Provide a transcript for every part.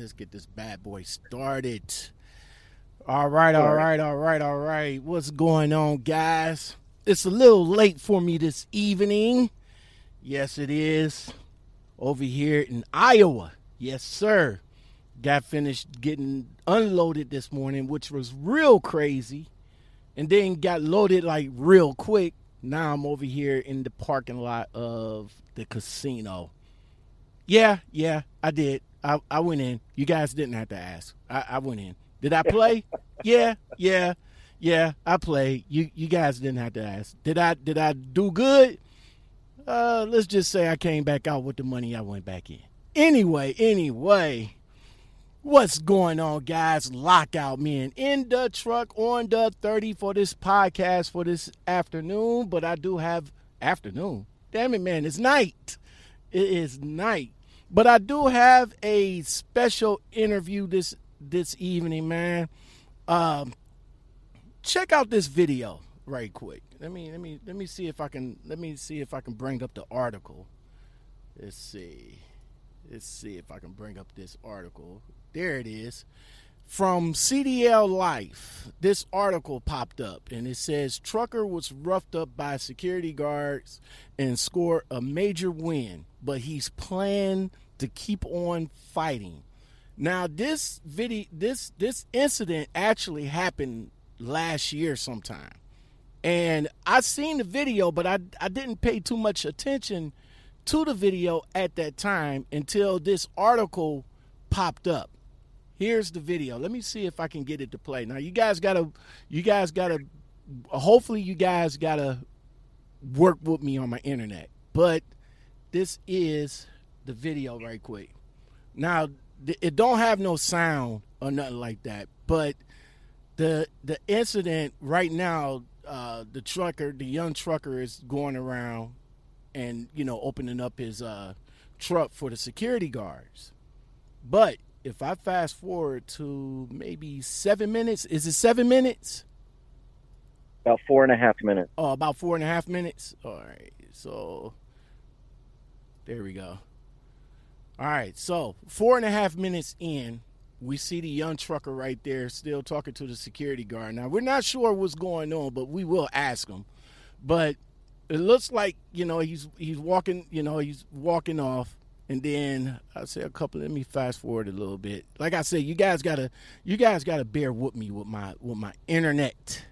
Let's get this bad boy started. All right, all right, all right, all right. What's going on, guys? It's a little late for me this evening. Yes, it is. Over here in Iowa. Yes, sir. Got finished getting unloaded this morning, which was real crazy. And then got loaded like real quick. Now I'm over here in the parking lot of the casino. Yeah, yeah, I did. I, I went in. You guys didn't have to ask. I, I went in. Did I play? yeah, yeah, yeah. I played. You you guys didn't have to ask. Did I did I do good? Uh, let's just say I came back out with the money I went back in. Anyway, anyway. What's going on, guys? Lockout men in the truck on the 30 for this podcast for this afternoon. But I do have afternoon. Damn it, man. It's night. It is night. But I do have a special interview this this evening, man. Um, check out this video right quick. Let me let me let me see if I can let me see if I can bring up the article. Let's see. Let's see if I can bring up this article. There it is. From CDL Life, this article popped up and it says trucker was roughed up by security guards and scored a major win, but he's planned to keep on fighting. Now this video this this incident actually happened last year sometime. And I seen the video, but I I didn't pay too much attention to the video at that time until this article popped up. Here's the video. Let me see if I can get it to play. Now you guys gotta you guys gotta hopefully you guys gotta work with me on my internet. But this is the video right quick. Now it don't have no sound or nothing like that, but the the incident right now, uh, the trucker, the young trucker is going around and you know opening up his uh, truck for the security guards. But if I fast forward to maybe seven minutes, is it seven minutes? About four and a half minutes. Oh, about four and a half minutes. All right, so there we go. All right, so four and a half minutes in, we see the young trucker right there still talking to the security guard. Now we're not sure what's going on, but we will ask him. But it looks like you know he's he's walking, you know he's walking off, and then I say a couple. Let me fast forward a little bit. Like I said, you guys gotta you guys gotta bear with me with my with my internet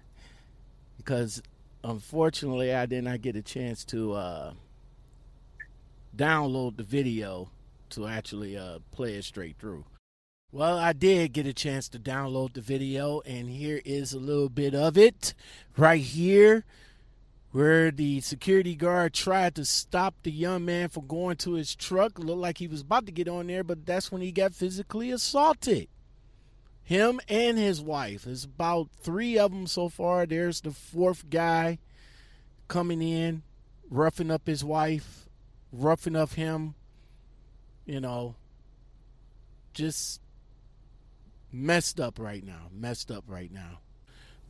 because unfortunately I did not get a chance to uh, download the video to actually uh, play it straight through. Well, I did get a chance to download the video, and here is a little bit of it right here where the security guard tried to stop the young man from going to his truck. Looked like he was about to get on there, but that's when he got physically assaulted. Him and his wife. There's about three of them so far. There's the fourth guy coming in, roughing up his wife, roughing up him, you know, just messed up right now. Messed up right now.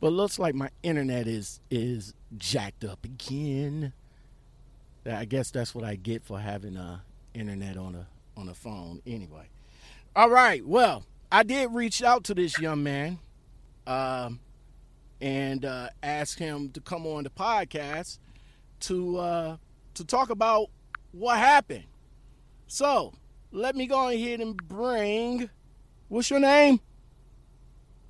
But looks like my internet is is jacked up again. I guess that's what I get for having a internet on a on a phone anyway. All right. Well, I did reach out to this young man um, and uh, ask him to come on the podcast to uh, to talk about what happened. So let me go ahead and bring. What's your name?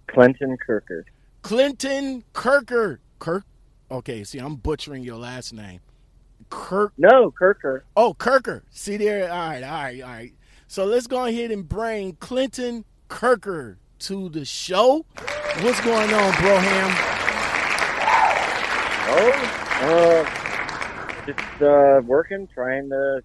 Clinton Kirker. Clinton Kirker. Kirk. Okay, see, I'm butchering your last name. Kirk. No, Kirker. Oh, Kirker. See there. All right, all right, all right. So let's go ahead and bring Clinton Kirker to the show. What's going on, Broham? Oh, uh, just uh, working, trying to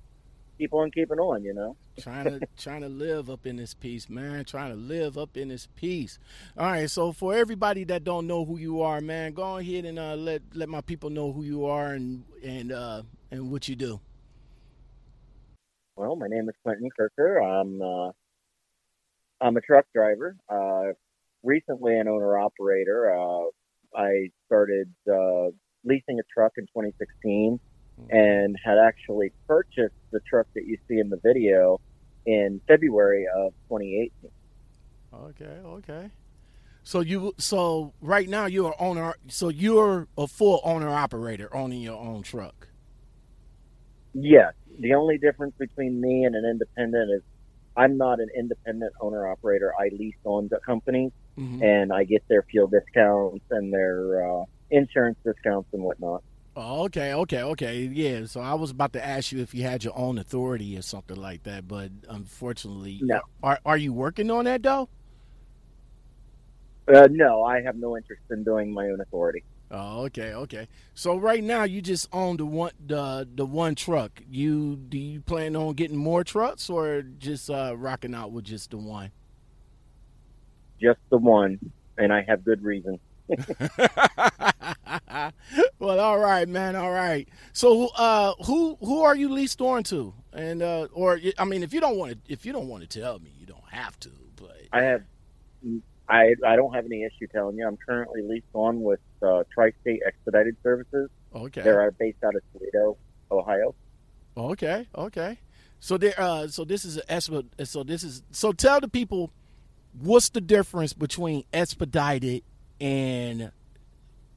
keep on keeping on, you know. Trying to trying to live up in this piece, man. Trying to live up in this piece. All right, so for everybody that don't know who you are, man, go ahead and uh, let let my people know who you are and and uh, and what you do. Well, my name is Clinton Kirker. I'm uh, I'm a truck driver. Uh, recently, an owner operator. Uh, I started uh, leasing a truck in 2016 and had actually purchased the truck that you see in the video in February of 2018. Okay, okay. So you so right now you're a owner. So you're a full owner operator owning your own truck. Yes. The only difference between me and an independent is I'm not an independent owner operator. I lease on the companies Mhm. and I get their fuel discounts and their uh, insurance discounts and whatnot. Oh, okay, okay, okay. Yeah. So I was about to ask you if you had your own authority or something like that, but unfortunately, No. Are Are you working on that though? Uh, no, I have no interest in doing my own authority. Oh, okay, okay. So right now you just own the one the the one truck. You do you plan on getting more trucks or just uh, rocking out with just the one? Just the one, and I have good reason. well, all right, man. All right. So, uh, who who are you leased on to? And uh, or I mean, if you don't want to, if you don't want to tell me, you don't have to. But I have, I I don't have any issue telling you. I'm currently leased on with uh, Tri-State Expedited Services. okay, They are based out of Toledo, Ohio. okay, okay. So there, uh, so this is a exp- So this is so tell the people what's the difference between expedited and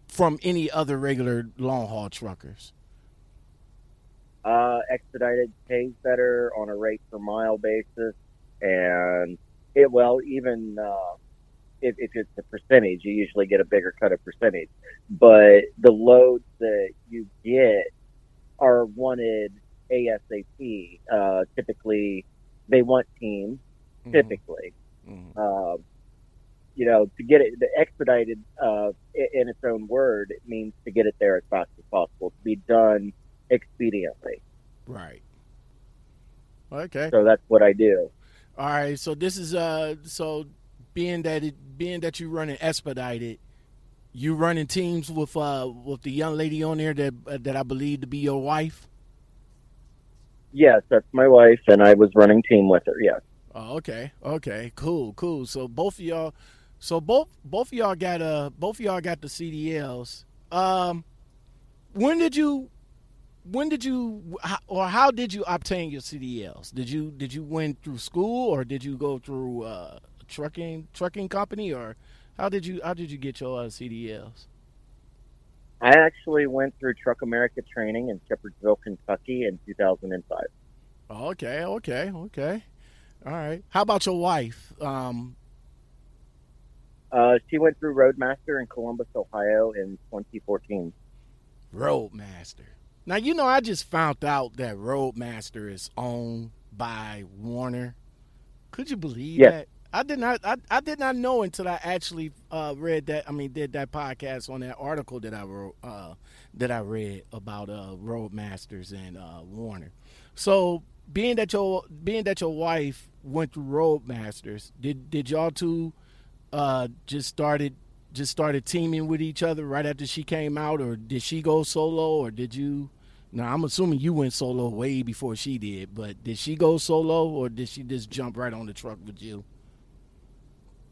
from any other regular long haul truckers. Uh, expedited pays better on a rate per mile basis, and it well even uh, if, if it's a percentage, you usually get a bigger cut of percentage. But the loads that you get are wanted ASAP. Uh, typically, they want teams. Mhm, Typically, mhm. You know, to get it the expedited uh, in its own word, it means to get it there as fast as possible, to be done expediently. Right. Okay. So that's what I do. All right, so this is uh so being that it being that you running expedited, you running teams with uh with the young lady on there that uh, that I believe to be your wife. Yes, that's my wife, and I was running team with her. Yes. Oh, okay, okay, cool, cool. So both of y'all, so both both of y'all got uh both of y'all got the CDLs. Um, when did you, when did you, or how did you obtain your CDLs? Did you did you went through school or did you go through uh, a trucking trucking company or how did you how did you get your uh, CDLs? I actually went through Truck America training in Shepherdsville, Kentucky in 2005. Oh, okay, okay, okay. All right. How about your wife? Um, Uh, she went through Roadmaster in Columbus, Ohio in 2014. Roadmaster. Now you know I just found out that Roadmaster is owned by Werner. Could you believe Yes. that? I did not. I, I did not know until I actually uh, read that. I mean, did that podcast on that article that I wrote. Uh, that I read about uh, Roadmasters and uh, Werner. So being that your being that your wife went through Roadmasters, did did y'all two uh, just started just started teaming with each other right after she came out, or did she go solo, or did you? Now I'm assuming you went solo way before she did, but did she go solo, or did she just jump right on the truck with you?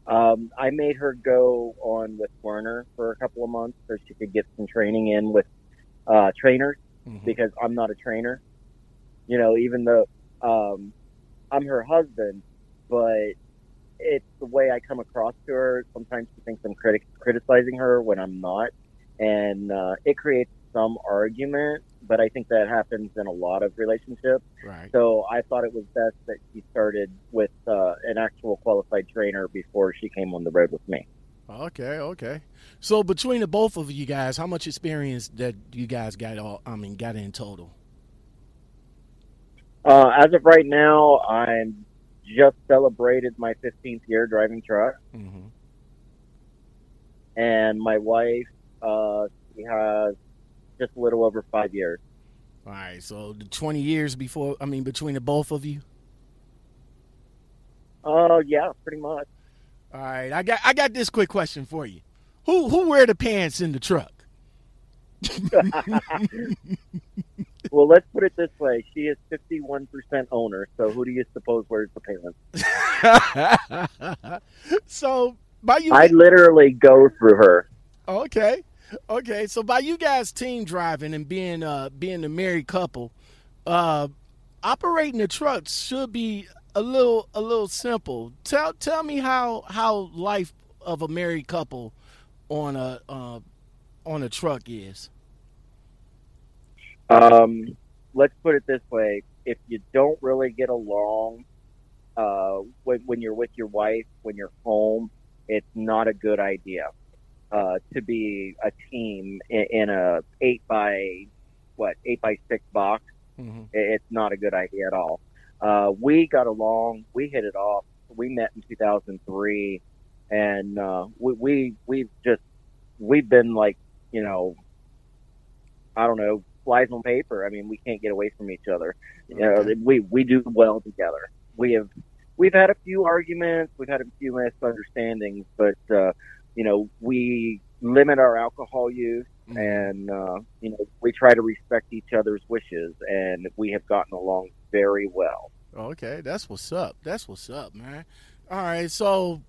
Um, I made her go on with Werner for a couple of months so she could get some training in with uh, trainers Mhm. because I'm not a trainer. You know, even though um, I'm her husband, but it's the way I come across to her. Sometimes she thinks I'm criti- criticizing her when I'm not, and uh, it creates some argument. But I think that happens in a lot of relationships. Right. So I thought it was best that she started with uh, an actual qualified trainer before she came on the road with me. Okay. Okay. So between the both of you guys, how much experience that you guys got? All I mean, got in total. Uh, as of right now, I'm just celebrated my 15th year driving truck, hmm and my wife, uh, she has just a little over five years. All right. So the 20 years before, I mean, between the both of you. Oh, yeah, pretty much. All right. I got I got this quick question for you. Who who wear the pants in the truck? Well, let's put it this way: she is 51% owner. So who do you suppose wears the pants? so by you I literally go through her. Okay. Okay. So by you guys team driving and being uh being a married couple, uh operating the trucks should be a little a little simple. Tell tell me how how life of a married couple on a uh, on a truck is. Um, let's put it this way: if you don't really get along uh, when, when you're with your wife, when you're home, it's not a good idea uh, to be a team in, in a eight by what eight by six box. Mm-hmm. It's not a good idea at all. Uh, we got along. We hit it off. We met in 2003, and uh, we we we've just we've been like you know I don't know flies on paper. I mean, we can't get away from each other. You know, we we do well together. We have we've had a few arguments, we've had a few misunderstandings, but uh, you know, we limit our alcohol use Mhm. and uh, you know, we try to respect each other's wishes and we have gotten along very well. Okay, that's what's up. That's what's up, man. All right, so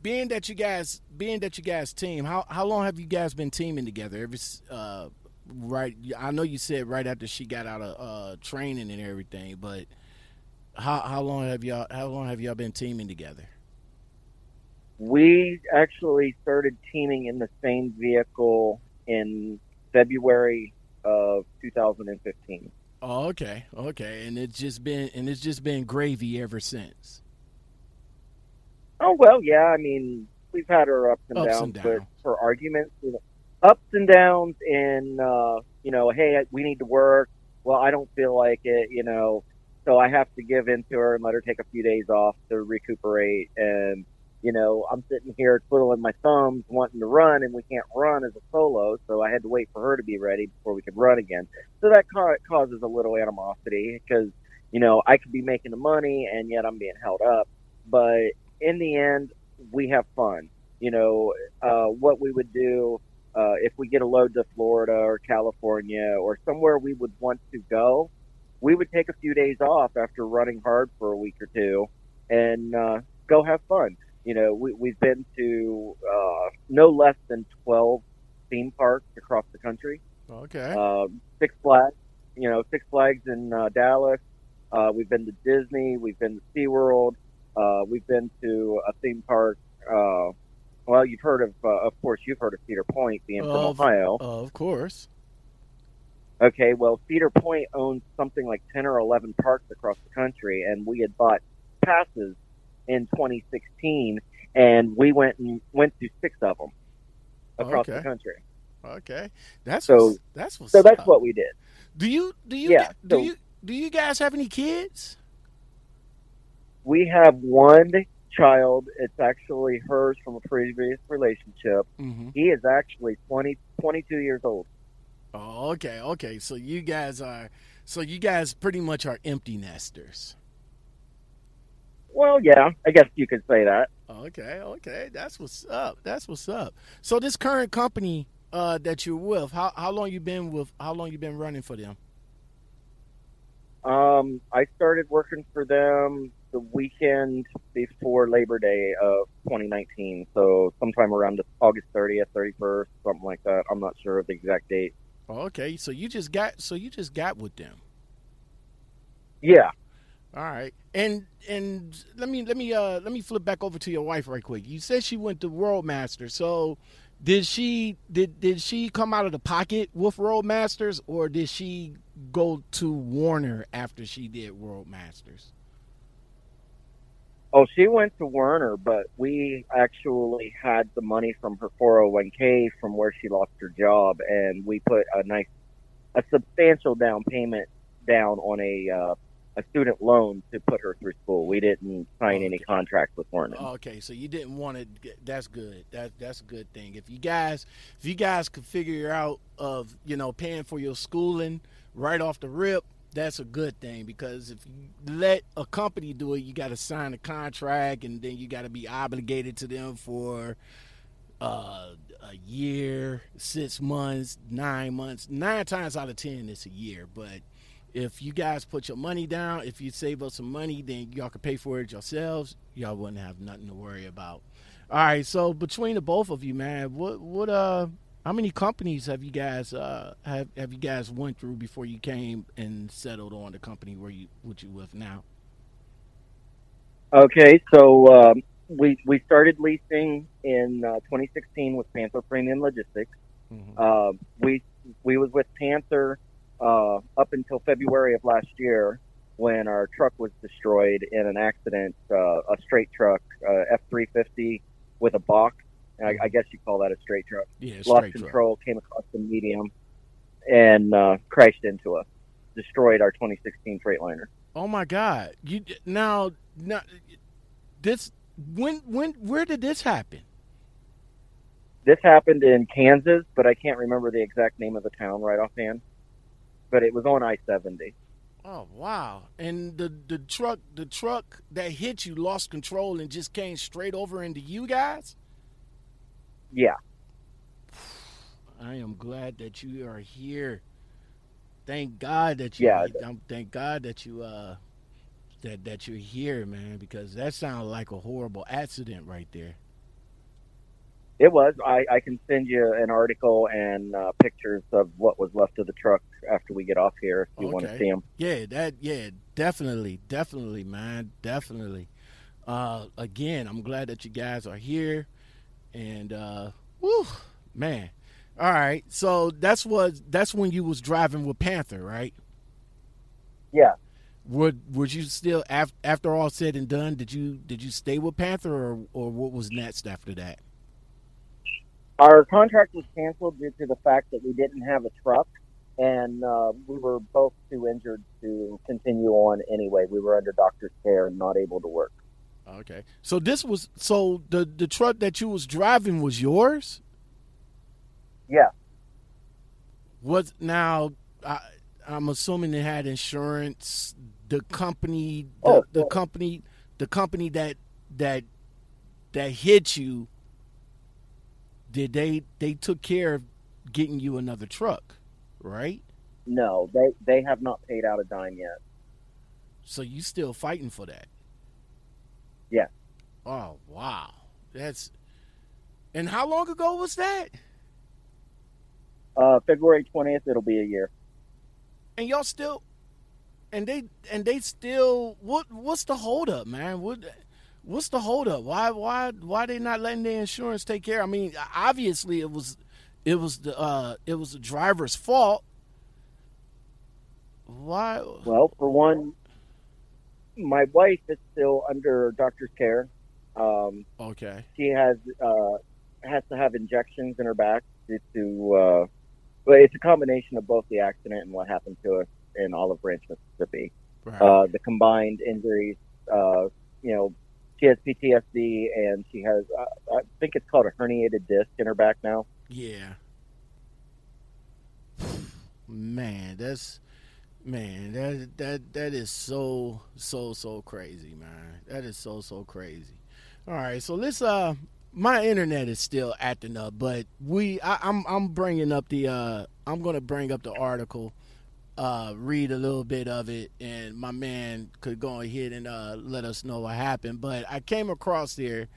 being that you guys, being that you guys team, how how long have you guys been teaming together? Ever uh, right? I know you said right after she got out of uh, training and everything, but how how long have y'all how long have y'all been teaming together? We actually started teaming in the same vehicle in February of 2015. Oh, okay, okay, and it's just been and it's just been gravy ever since. Oh well, yeah. I mean, we've had our ups and Ups downs, and but downs. for arguments, ups and downs in uh, you know, hey, we need to work. Well, I don't feel like it, you know, so I have to give in to her and let her take a few days off to recuperate. And you know, I'm sitting here twiddling my thumbs, wanting to run, and we can't run as a solo, so I had to wait for her to be ready before we could run again. So that ca- causes a little animosity because you know I could be making the money and yet I'm being held up, but in the end, we have fun. You know, uh, what we would do uh, if we get a load to Florida or California or somewhere we would want to go, we would take a few days off after running hard for a week or two and uh, go have fun. You know, we, we've been to uh, no less than 12 theme parks across the country Okay, um, Six Flags, you know, Six Flags in uh, Dallas. Uh, we've been to Disney. We've been to SeaWorld. Uh, we've been to a theme park. Uh, well, you've heard of, uh, of course, you've heard of Cedar Point, being from Of- Ohio. of course. Okay, well, Cedar Point owns something like 10 or 11 parks across the country, and we had bought passes in 2016, and we went and went to six of them across the country. Okay, that's So- what's, that's what's So that's what we did. Do you do you Yeah, do so- you do you guys have any kids? We have one child. It's actually hers from a previous relationship. Mm-hmm. He is actually 20, 22 years old. Oh, okay, okay. So you guys are so you guys pretty much are empty nesters. Well, yeah, I guess you could say that. Okay, okay. That's what's up. That's what's up. So this current company uh, that you're with, how how long you been with? How long you been running for them? Um, I started working for them the weekend before Labor Day of 2019. So sometime around August 30th, 31st, something like that. I'm not sure of the exact date. Oh, okay, so you just got so you just got with them. Yeah. All right, and and let me let me uh let me flip back over to your wife right quick. You said she went to Roadmasters, so did she did did she come out of the pocket with Roadmasters, or did she go to Werner after she did Roadmasters? Oh, she went to Werner, but we actually had the money from her 401k from where she lost her job, and we put a nice, a substantial down payment down on a uh, a student loan to put her through school. We didn't sign any Okay. contract with Werner. Okay, so you didn't want it. That's good. That that's a good thing. If you guys, if you guys could figure out of you know paying for your schooling right off the rip, that's a good thing because if you let a company do it, you got to sign a contract and then you got to be obligated to them for uh, a year, six months, nine months. Nine times out of ten, it's a year. But if you guys put your money down, if you save up some money, then y'all can pay for it yourselves. Y'all wouldn't have nothing to worry about. All right, so between the both of you, man, what what uh how many companies have you guys uh have have you guys went through before you came and settled on the company where you what you with now? Okay, so um, we we started leasing in uh, 2016 with Panther Premium Logistics. Mhm. Uh, we we was with Panther uh, up until February of last year when our truck was destroyed in an accident. Uh, a straight truck, uh, F350 with a box. I, I guess you call that a straight truck. Yeah, Lost straight truck. control, came across the medium, and uh, crashed into us. Destroyed our 2016 Freightliner. Oh my God! You now, now this when when where did this happen? This happened in Kansas, but I can't remember the exact name of the town right offhand. But it was on I-70. Oh wow! And the the truck the truck that hit you lost control and just came straight over into you guys. Yeah, I am glad that you are here. Thank God that you. Yeah. thank God that you uh that that you're here, man. Because that sounded like a horrible accident right there. it was. I, I can send you an article and uh, pictures of what was left of the truck after we get off here if you want to see them. Yeah, that yeah, definitely, definitely, man, definitely. Uh again, I'm glad that you guys are here and uh whew, man. All right. So that's what that's when you was driving with Panther, right? Yeah. Would would you still after after all said and done, did you did you stay with Panther or or what was next after that? Our contract was canceled due to the fact that we didn't have a truck, and uh, we were both too injured to continue on anyway. We were under doctor's care and not able to work. Okay. So this was so the the truck that you was driving was yours? Yeah. Was now I, I'm assuming it had insurance. The company, the, Oh, the well- company, the company that that that hit you. Did they they took care of getting you another truck, right? No, they they have not paid out a dime yet. So you still fighting for that? Yeah. Oh wow, that's. And how long ago was that? Uh, February twentieth, it'll be a year. and y'all still and they and they still what what's the holdup man what what's the holdup why why why they not letting their insurance take care i mean obviously it was it was the uh it was the driver's fault why Well, for one, my wife is still under doctor's care. Um, okay she has uh, has to have injections in her back due to. Uh, but it's a combination of both the accident and what happened to us in Olive Branch, Mississippi. right Uh, the combined injuries. Uh, you know, she has PTSD and she has. Uh, I think it's called a herniated disc in her back now. yeah man that's man that that that is so so so crazy man. That is so so crazy. All right so let's uh my internet is still acting up but we I, i'm i'm bringing up the uh i'm gonna bring up the article uh read a little bit of it and my man could go ahead and uh let us know what happened. But i came across there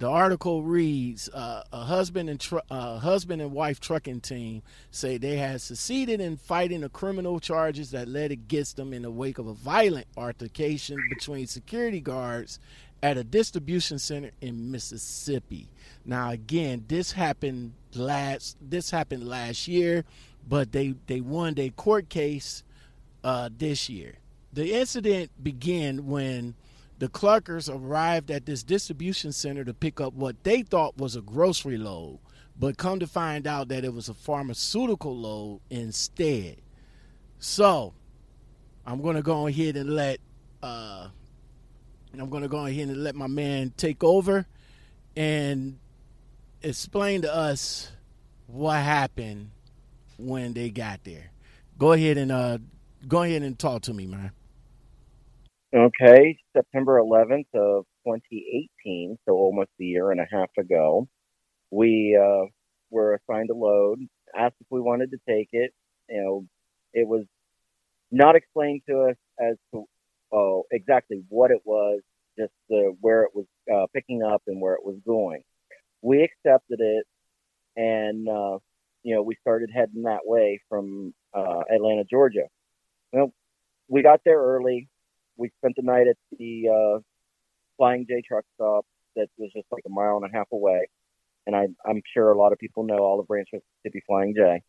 the article reads uh, a husband and tr- uh, husband and wife trucking team say they had succeeded in fighting the criminal charges that led against them in the wake of a violent altercation between security guards at a distribution center in Mississippi. Now again, this happened last this happened last year, but they they won their court case uh, this year. The incident began when the Clarkers arrived at this distribution center to pick up what they thought was a grocery load, but come to find out that it was a pharmaceutical load instead. So, I'm going to go ahead and let uh, I'm going to go ahead and let my man take over and explain to us what happened when they got there. Go ahead and uh, go ahead and talk to me, man. Okay, September 11th of 2018, so almost a year and a half ago, we uh, were assigned a load, asked if we wanted to take it. You know, it was not explained to us as to oh, exactly what it was, just uh, where it was uh, picking up and where it was going. We accepted it, and uh, you know, we started heading that way from uh, Atlanta, Georgia. Well, we got there early we spent the night at the uh, Flying J truck stop that was just like a mile and a half away. And I, I'm sure a lot of people know Olive Branch, Mississippi Flying J.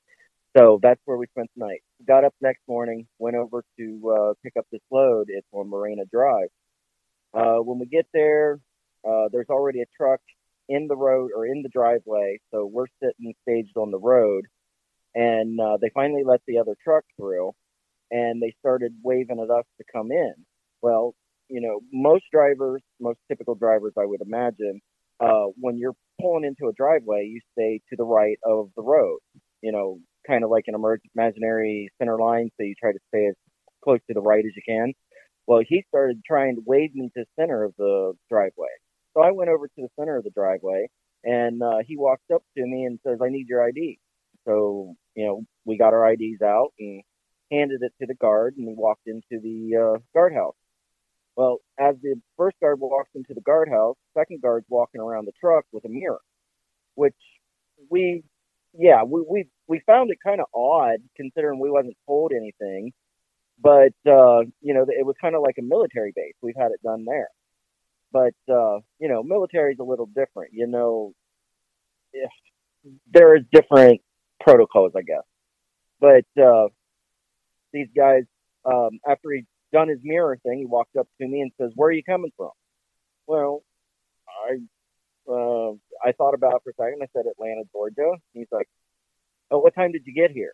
So that's where we spent the night. Got up next morning, went over to uh, pick up this load. It's on Marina Drive. Uh, when we get there, uh, there's already a truck in the road or in the driveway. So we're sitting staged on the road. And uh, they finally let the other truck through and they started waving at us to come in. Well, you know, most drivers, most typical drivers, I would imagine, uh, when you're pulling into a driveway, you stay to the right of the road. You know, kind of like an imaginary center line, so you try to stay as close to the right as you can. Well, he started trying to wave me to the center of the driveway. So I went over to the center of the driveway, and uh, he walked up to me and says, "I need your ID." So you know, we got our IDs out and handed it to the guard, and we walked into the uh, guardhouse. Well, as the first guard walks into the guardhouse, second guard's walking around the truck with a mirror, which we, yeah, we we we found it kind of odd considering we wasn't told anything, but uh, you know, it was kind of like a military base. We've had it done there, but uh, you know, military's a little different. You know, if there is different protocols, I guess, but uh, these guys, um, after he done his mirror thing, he walked up to me and says, "Where are you coming from?" Well, I uh, I thought about it for a second. I said Atlanta, Georgia. He's like, "Oh, what time did you get here?"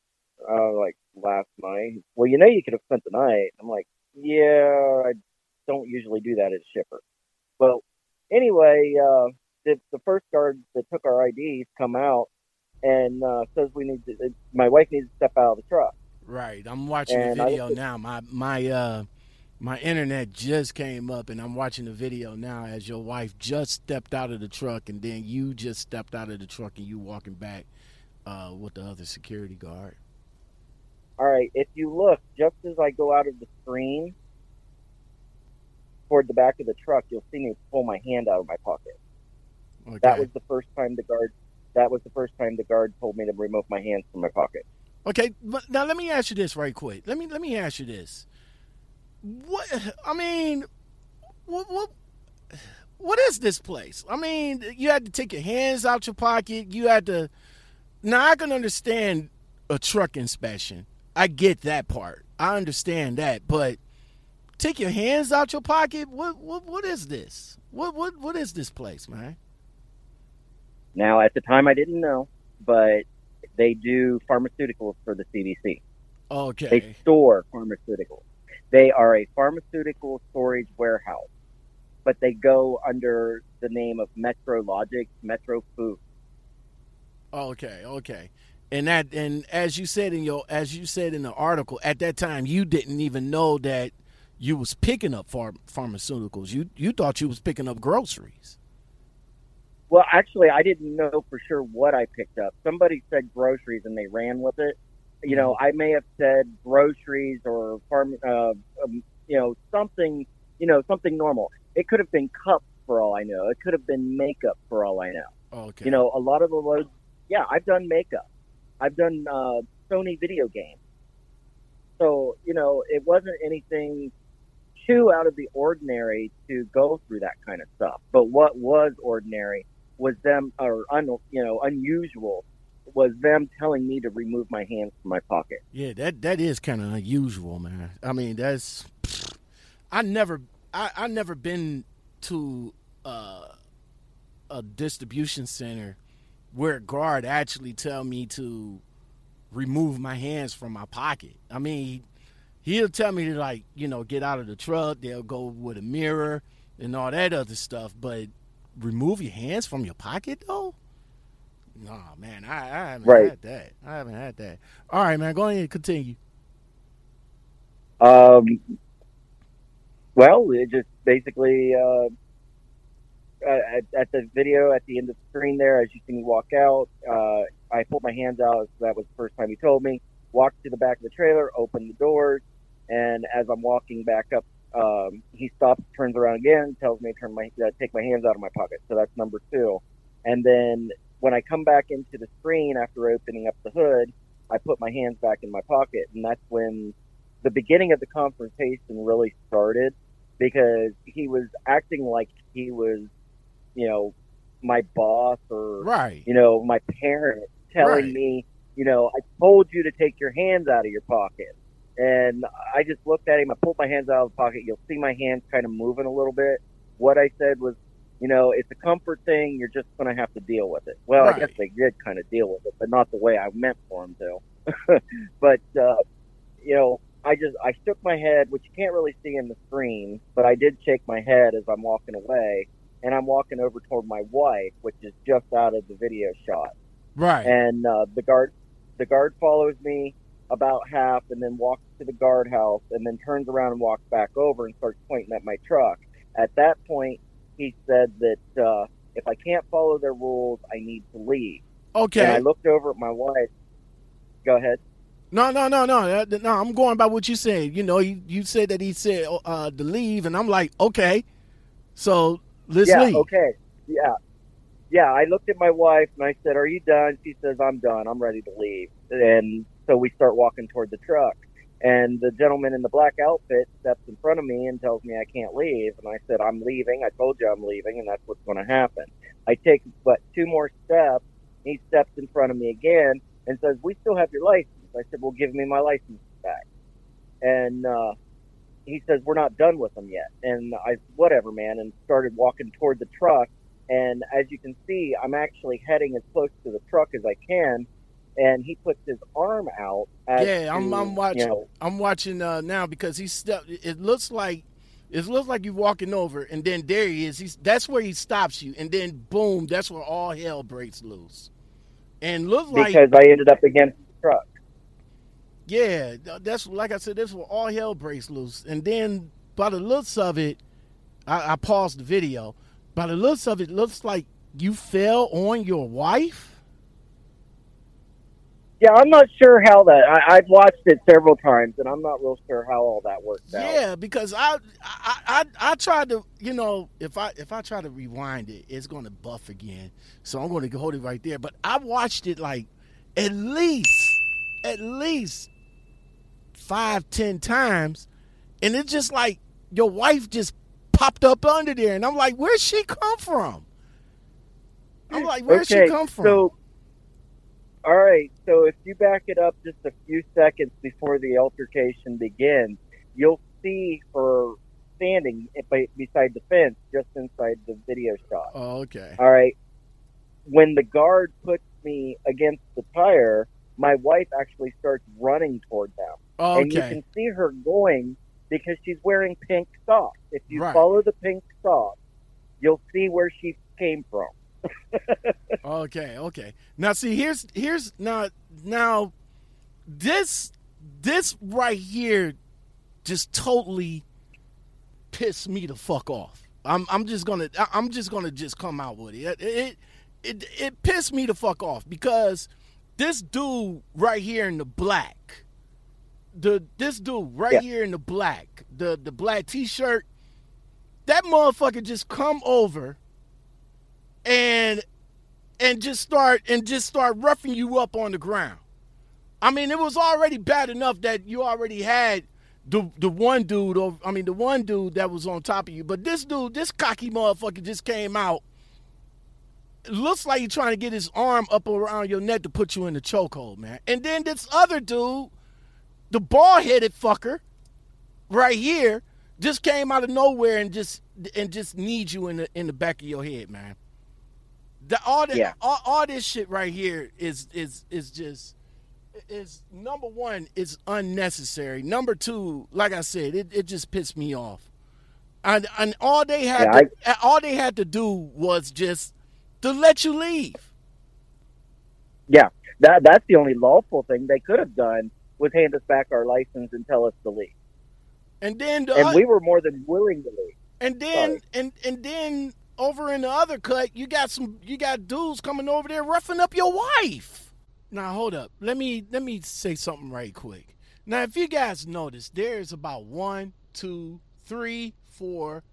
Uh, like last night. Well, you know, you could have spent the night. I'm like, "Yeah, I don't usually do that as a shipper." Well, anyway, uh, the the first guard that took our IDs come out and uh, says we need to. My wife needs to step out of the truck. Right. I'm watching and the video now. My my uh my internet just came up and I'm watching the video now as your wife just stepped out of the truck and then you just stepped out of the truck and you walking back uh, with the other security guard. All right, if you look just as I go out of the screen toward the back of the truck, you'll see me pull my hand out of my pocket. Okay. That was the first time the guard that was the first time the guard told me to remove my hands from my pocket. Okay, now let me ask you this right quick. Let me let me ask you this. What I mean, what what what is this place? I mean, you had to take your hands out your pocket. You had to. Now I can understand a truck inspection. I get that part. I understand that, but take your hands out your pocket. What what what is this? What what what is this place, man? Now, at the time, I didn't know, but they do pharmaceuticals for the CDC. Okay. They store pharmaceuticals. They are a pharmaceutical storage warehouse, but they go under the name of MetroLogic, Metro Food. Okay, okay. And that and as you said in your as you said in the article, at that time you didn't even know that you was picking up pharm- pharmaceuticals. You you thought you was picking up groceries. Well, actually, I didn't know for sure what I picked up. Somebody said groceries, and they ran with it. You know, mm-hmm. I may have said groceries or farm, uh, um, you know, something, you know, something normal. It could have been cups for all I know. It could have been makeup for all I know. Okay. You know, a lot of the loads. Yeah, I've done makeup. I've done uh, Sony video games. So you know, it wasn't anything too out of the ordinary to go through that kind of stuff. But what was ordinary was them or un, you know unusual was them telling me to remove my hands from my pocket. Yeah, that that is kind of unusual, man. I mean, that's I never I I never been to uh, a distribution center where a guard actually tell me to remove my hands from my pocket. I mean, he'll tell me to like, you know, get out of the truck. They'll go with a mirror and all that other stuff, but remove your hands from your pocket though? No, man, I, I haven't right. had that. I haven't had that. All right, man, go ahead and continue. Um, well, it just basically uh, at, at, the video at the end of the screen there, as you see me walk out, uh, I pulled my hands out. So that was the first time he told me. Walked to the back of the trailer, opened the doors, and as I'm walking back up um, he stops, turns around again, tells me to turn my uh, take my hands out of my pocket. So that's number two. And then when I come back into the screen after opening up the hood, I put my hands back in my pocket, and that's when the beginning of the confrontation really started. because he was acting like he was, you know, my boss or Right. you know my parent telling Right. me, you know, I told you to take your hands out of your pocket. And I just looked at him. I pulled my hands out of the pocket. You'll see my hands kind of moving a little bit. What I said was, you know, it's a comfort thing. You're just going to have to deal with it. Well, I guess they did kind of deal with it, but not the way I meant for them to. but, uh, you know, I just, I shook my head, which you can't really see in the screen, but I did shake my head as I'm walking away. And I'm walking over toward my wife, which is just out of the video shot Right. and uh, the guard the guard follows me about half and then walks to the guardhouse and then turns around and walks back over and starts pointing at my truck. At that point he said that uh, if i can't follow their rules i need to leave. Okay. and i looked over at my wife. Go ahead. No, no, no, no, no. I'm going by what you said. You know, you, you said that he said uh, to leave, and I'm like, okay, so let's yeah leave. okay. Yeah. Yeah i looked at my wife and i said are you done? She says i'm done. I'm ready to leave. And so we start walking toward the truck and the gentleman in the black outfit steps in front of me and tells me i can't leave. And i said i'm leaving. I told you i'm leaving and that's what's going to happen. I take but two more steps. He steps in front of me again and says we still have your license. I said well give me my license back. And uh he says we're not done with them yet. And i whatever man and started walking toward the truck. And as you can see i'm actually heading as close to the truck as i can and he puts his arm out Yeah, I'm- I'm watching. you know, I'm watching uh, now because he stepped. It looks like it looks like you're walking over, and then there he is. He's that's where he stops you, and then boom, that's where all hell breaks loose. And looks like because i ended up against the truck Yeah, that's like I said. That's where all hell breaks loose. And then by the looks of it, I, I paused the video. By the looks of it, looks like you fell on your wife. Yeah i'm not sure how that I, i've watched it several times and i'm not real sure how all that worked out Yeah, because I, I I I tried to, you know, if I if I try to rewind it, it's going to buff again. So I'm going to hold it right there. But I watched it like at least at least five ten times, and it's just like your wife just popped up under there, and I'm like, where'd she come from? I'm like, where'd okay, she come from? So, all right. So if you back it up just a few seconds before the altercation begins, you'll see her standing beside the fence, just inside the video shot. oh, okay. All right. When the guard puts me against the tire, my wife actually starts running toward them, oh, and you can see her going because she's wearing pink socks. If you Right. follow the pink socks, you'll see where she came from. Okay, okay. Now see here's here's now now this this right here just totally pissed me the fuck off. I'm I'm just gonna I'm just gonna just come out with it. It it it, it pissed me the fuck off because this dude right here in the black, the this dude right Yeah. here in the black, the the black t-shirt, that motherfucker just come over and and just start and just start roughing you up on the ground. I mean, it was already bad enough that you already had the the one dude, or I mean, the one dude that was on top of you. But this dude, this cocky motherfucker, just came out. It looks like he's trying to get his arm up around your neck to put you in the chokehold, man. And then this other dude, the bald headed fucker, right here, just came out of nowhere and just and just needs you in the in the back of your head, man. The, all, the, Yeah. all all this shit right here is is is just is number one, is unnecessary. Number two, like I said, it, it just pissed me off. And and all they had Yeah, to, all they had to do was just to let you leave. Yeah, that that's the only lawful thing they could have done was hand us back our license and tell us to leave. And then the And we were more than willing to leave. And then Sorry. and and then over in the other cut, you got some you got dudes coming over there roughing up your wife. Now hold up. Let me let me say something right quick. Now if you guys notice, there's about one, two, three, four,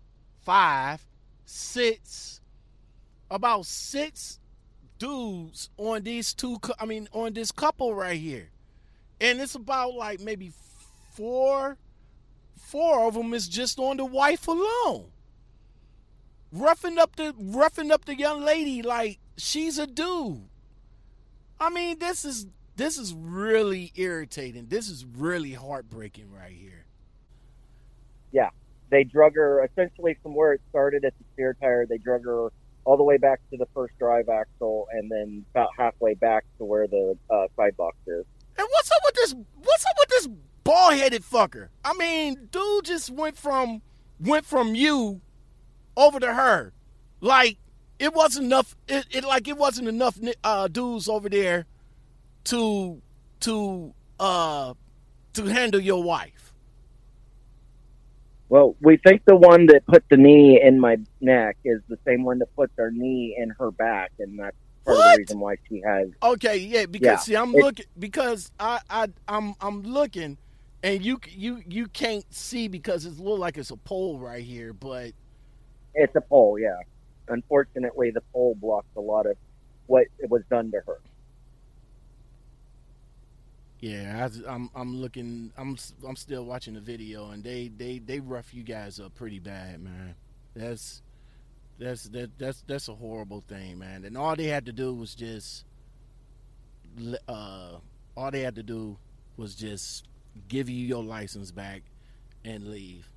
five, six, about six dudes on these two I mean on this couple right here. And it's about like maybe four four of them is just on the wife alone. Roughing up the roughing up the young lady like she's a dude. I mean, this is this is really irritating. This is really heartbreaking right here. Yeah, they drug her essentially from where it started at the spare tire. They drug her all the way back to the first drive axle, and then about halfway back to where the uh, side box is. And what's up with this? What's up with this bald headed fucker? I mean, dude just went from went from you over to her, like it wasn't enough. It, it like it wasn't enough uh, dudes over there to to uh to handle your wife. Well, we think the one that put the knee in my neck is the same one that put their knee in her back, and that's part what? of the reason why she has. Okay, yeah, because yeah, see, I'm looking because I I I'm I'm looking, and you you you can't see because it looks like it's a pole right here, but it's a pole, yeah. Unfortunately, the pole blocks a lot of what it was done to her. Yeah, I, I'm I'm looking. I'm I'm still watching the video, and they they they rough you guys up pretty bad, man. That's that's that that's that's a horrible thing, man. And all they had to do was just uh all they had to do was just give you your license back and leave.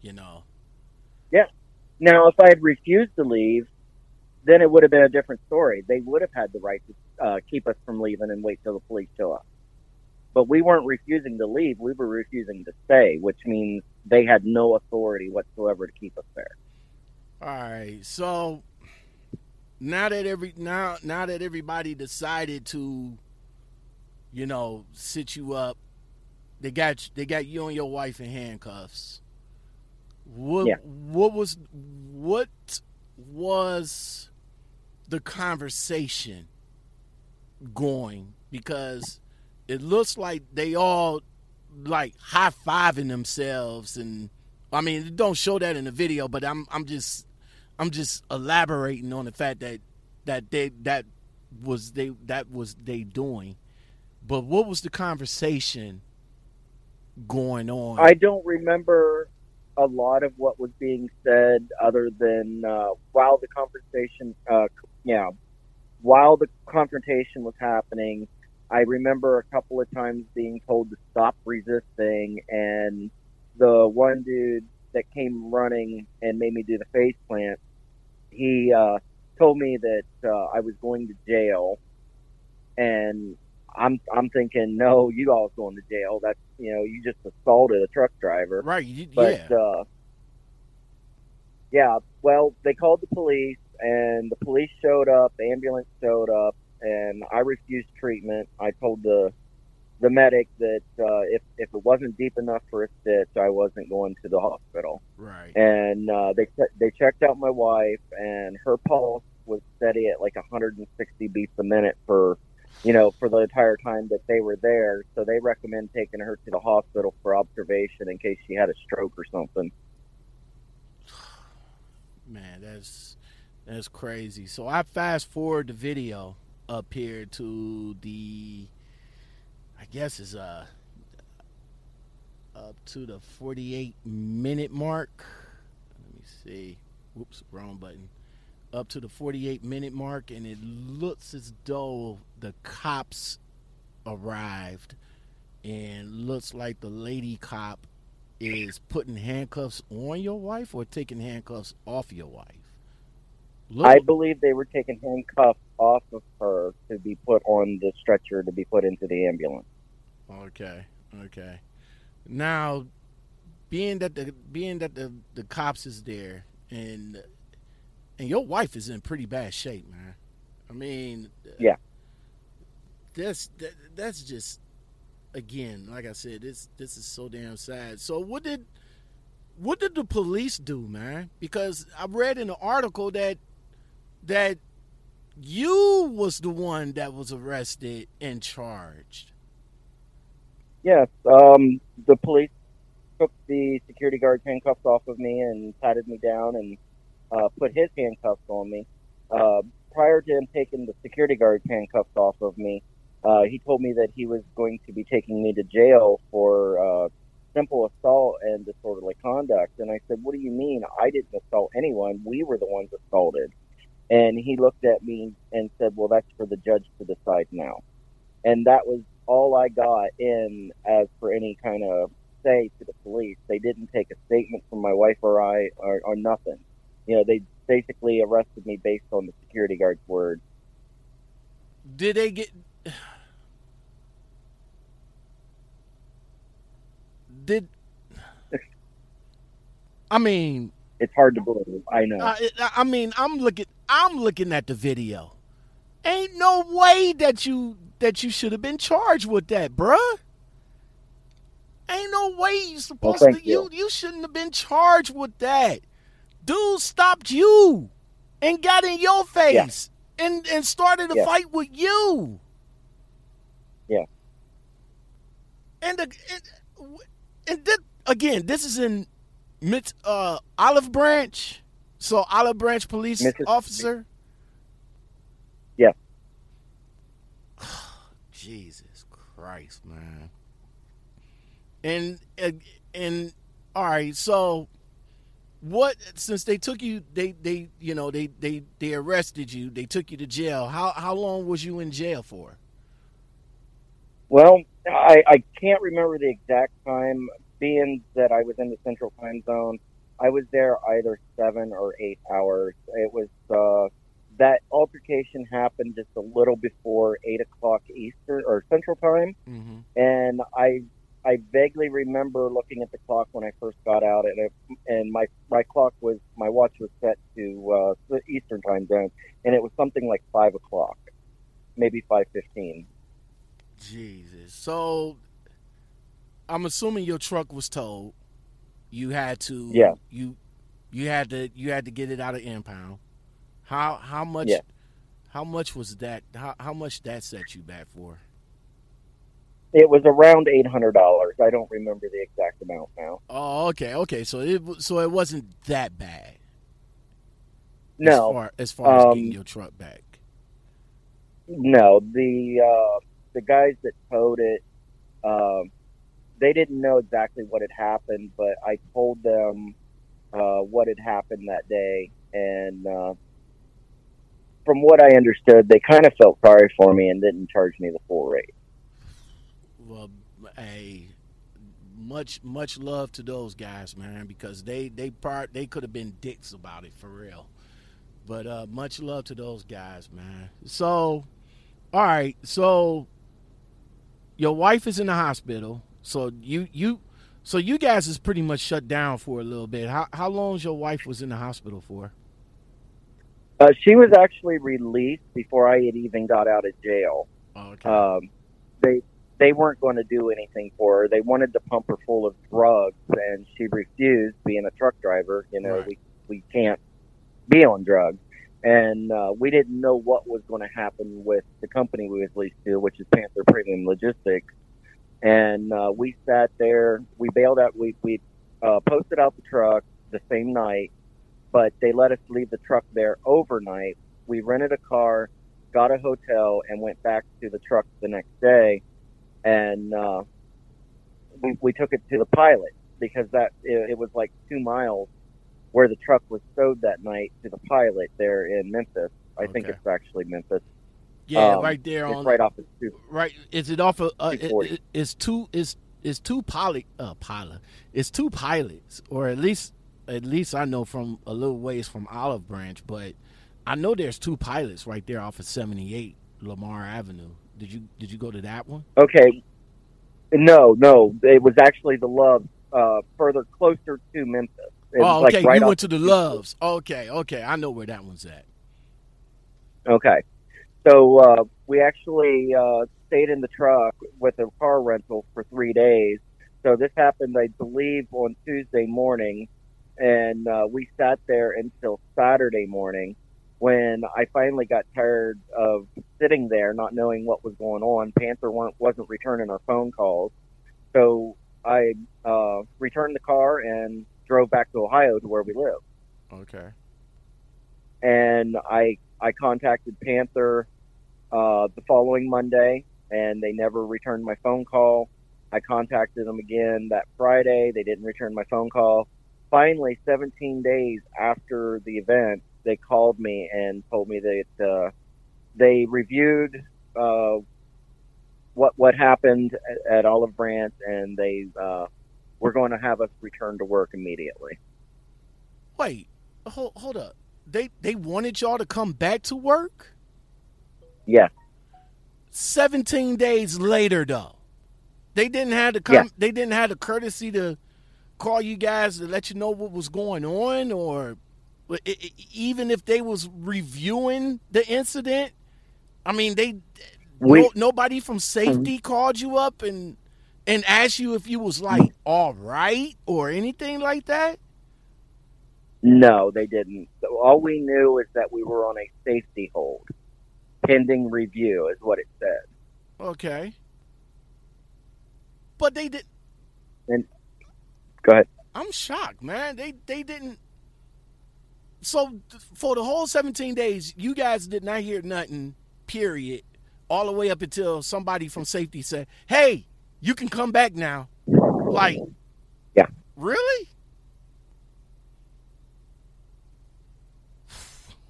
You know. Yeah. Now, if I had refused to leave, then it would have been a different story. They would have had the right to uh, keep us from leaving and wait till the police show up. But we weren't refusing to leave. We were refusing to stay, which means they had no authority whatsoever to keep us there. All right. So now that every now now that everybody decided to, you know, sit you up, they got they got you and your wife in handcuffs. What yeah. what was what was the conversation going? Because it looks like they all like high fiving themselves and I mean don't show that in the video, but I'm I'm just I'm just elaborating on the fact that that they that was they that was they doing. But what was the conversation going on? I don't remember a lot of what was being said other than uh, while the conversation uh, yeah while the confrontation was happening I remember a couple of times being told to stop resisting, and the one dude that came running and made me do the face plant, he uh, told me that uh, I was going to jail, and I'm I'm thinking, no, you all going to jail. That's you know, you just assaulted a truck driver, right? You, but yeah. Uh, yeah, well, they called the police, and the police showed up. The ambulance showed up, and I refused treatment. I told the the medic that uh, if if it wasn't deep enough for a stitch, I wasn't going to the hospital. Right. And uh, they they checked out my wife, and her pulse was steady at like 160 beats a minute for you know for the entire time that they were there. So they recommend taking her to the hospital for observation in case she had a stroke or something. Man, that's that's crazy. So I fast forward the video up here to the I guess is uh up to the 48 minute mark. Let me see. Whoops, wrong button. Up to the 48 minute mark, and it looks as though the cops arrived, and looks like the lady cop is putting handcuffs on your wife or taking handcuffs off your wife. Look. I believe they were taking handcuffs off of her to be put on the stretcher to be put into the ambulance. Okay, okay. Now, being that the being that the the cops is there and and your wife is in pretty bad shape, man. I mean, yeah. That's that, that's just again, like I said, this this is so damn sad. So what did what did the police do, man? Because I read in the article that that you was the one that was arrested and charged. Yes, um, the police took the security guard handcuffs off of me and patted me down and uh, put his handcuffs on me. Uh, prior to him taking the security guard's handcuffs off of me, uh, he told me that he was going to be taking me to jail for uh, simple assault and disorderly conduct. And I said, what do you mean? I didn't assault anyone. We were the ones assaulted. And he looked at me and said, well, that's for the judge to decide now. And that was all I got in as for any kind of say to the police. They didn't take a statement from my wife or I or, or nothing. You know, they basically arrested me based on the security guard's word. Did they get? Did I mean? It's hard to believe. I know. I, I mean, I'm looking. I'm looking at the video. Ain't no way that you that you should have been charged with that, bruh. Ain't no way you supposed well, to. You. you you shouldn't have been charged with that. Dude stopped you and got in your face yeah. and and started a yeah. fight with you. Yeah. And the and, and this, again, this is in uh, Olive Branch. So Olive Branch police officer. Yeah. Jesus Christ, man. And and all right, so what since they took you they they you know they they they arrested you, they took you to jail. How how long was you in jail for? Well, I I can't remember the exact time being that I was in the central time zone. I was there either 7 or 8 hours. It was uh that altercation happened just a little before eight o'clock Eastern or Central Time, mm-hmm. and I I vaguely remember looking at the clock when I first got out, and it, and my my clock was my watch was set to uh, the Eastern time zone, and it was something like five o'clock, maybe five fifteen. Jesus. So, I'm assuming your truck was towed. You had to. Yeah. You you had to you had to get it out of impound. How how much? Yeah. How much was that? How how much that set you back for? It was around eight hundred dollars. I don't remember the exact amount now. Oh, okay, okay. So it so it wasn't that bad. No, as far as, far as um, getting your truck back. No, the uh, the guys that towed it, um, they didn't know exactly what had happened, but I told them uh, what had happened that day, and uh, from what I understood, they kind of felt sorry for me and didn't charge me the full rate well, a much much love to those guys, man, because they they part they could have been dicks about it for real. But uh, much love to those guys, man. So, all right, so your wife is in the hospital, so you you so you guys is pretty much shut down for a little bit. How how long your wife was in the hospital for? Uh, she was actually released before I had even got out of jail. Oh, okay. Um, they they weren't going to do anything for her. They wanted to pump her full of drugs, and she refused. Being a truck driver, you know, right. we we can't be on drugs, and uh, we didn't know what was going to happen with the company we was leased to, which is Panther Premium Logistics. And uh, we sat there. We bailed out. We we uh, posted out the truck the same night, but they let us leave the truck there overnight. We rented a car, got a hotel, and went back to the truck the next day and uh, we, we took it to the pilot because that it, it was like two miles where the truck was stowed that night to the pilot there in Memphis. I okay. think it's actually Memphis. Yeah, um, right there on right off of two. Right, is it off of? Uh, it, it's two. Is is two pilot? Uh, pilot. It's two pilots, or at least at least I know from a little ways from Olive Branch, but I know there's two pilots right there off of 78 Lamar Avenue. Did you did you go to that one? Okay. No, no. It was actually the Love uh, further closer to Memphis. oh, okay. Like right you went to the Loves. Okay, okay. I know where that one's at. Okay. So uh, we actually uh, stayed in the truck with a car rental for three days. So this happened, I believe, on Tuesday morning, and uh, we sat there until Saturday morning when I finally got tired of sitting there, not knowing what was going on. Panther weren't, wasn't returning our phone calls, so I uh, returned the car and drove back to Ohio to where we live. Okay. And I I contacted Panther uh, the following Monday, and they never returned my phone call. I contacted them again that Friday. They didn't return my phone call. Finally, 17 days after the event, they called me and told me that uh, they reviewed uh, what what happened at, at Olive Branch, and they uh, were going to have us return to work immediately. Wait, hold hold up. They they wanted y'all to come back to work. Yes, 17 days later though they didn't have the com- Yeah. they didn't have the courtesy to call you guys to let you know what was going on or even if they was reviewing the incident i mean they We- no, nobody from safety called you up and and asked you if you was like all right or anything like that no, they didn't. So all we knew is that we were on a safety hold, pending review, is what it said. okay but they did And Go ahead. I'm shocked, man. They they didn't. So for the whole 17 days, you guys did not hear nothing. Period. All the way up until somebody from safety said, "Hey, you can come back now." Like, Yeah. really?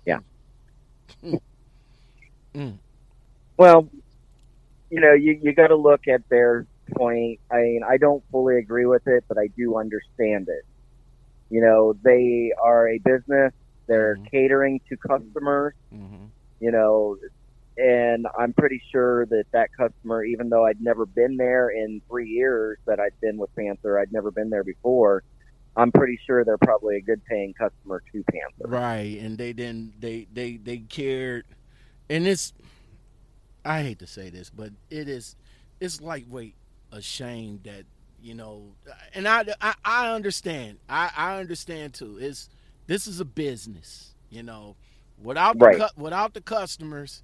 Yeah. Mm. Well, you know, you you got to look at their point. I mean, I don't fully agree with it, but I do understand it. You know, they are a business. They're Mhm. catering to customers. hmm You know, and I'm pretty sure that that customer, even though I'd never been there in three years that I'd been with Panther, I'd never been there before. I'm pretty sure they're probably a good paying customer to Panther. Right, and they didn't. They they they cared, and it's. I hate to say this, but it is. It's lightweight a shame that you know, and I I, I understand. I I understand too. It's this is a business, you know. Without the Right. cu- without the customers,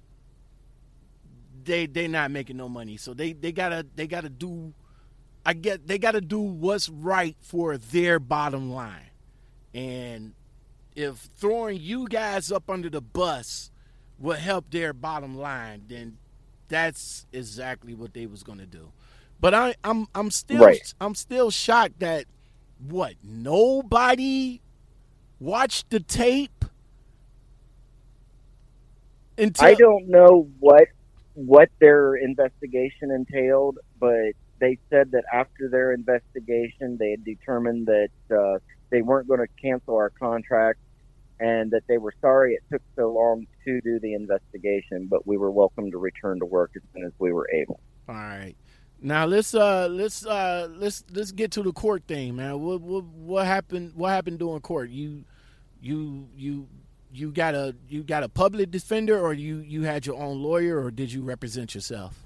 they they not making no money. So they they gotta they gotta do. I get they gotta do what's right for their bottom line, and if throwing you guys up under the bus will help their bottom line, then that's exactly what they was gonna do. But I, I'm I'm still Right. I'm still shocked that what nobody watched the tape until I don't know what what their investigation entailed, but they said that after their investigation, they had determined that uh, they weren't going to cancel our contract, and that they were sorry it took so long to do the investigation, but we were welcome to return to work as soon as we were able. All right. Now let's uh let's uh let's let's get to the court thing, man. What what what happened what happened during court? You you you you got a you got a public defender or you you had your own lawyer or did you represent yourself?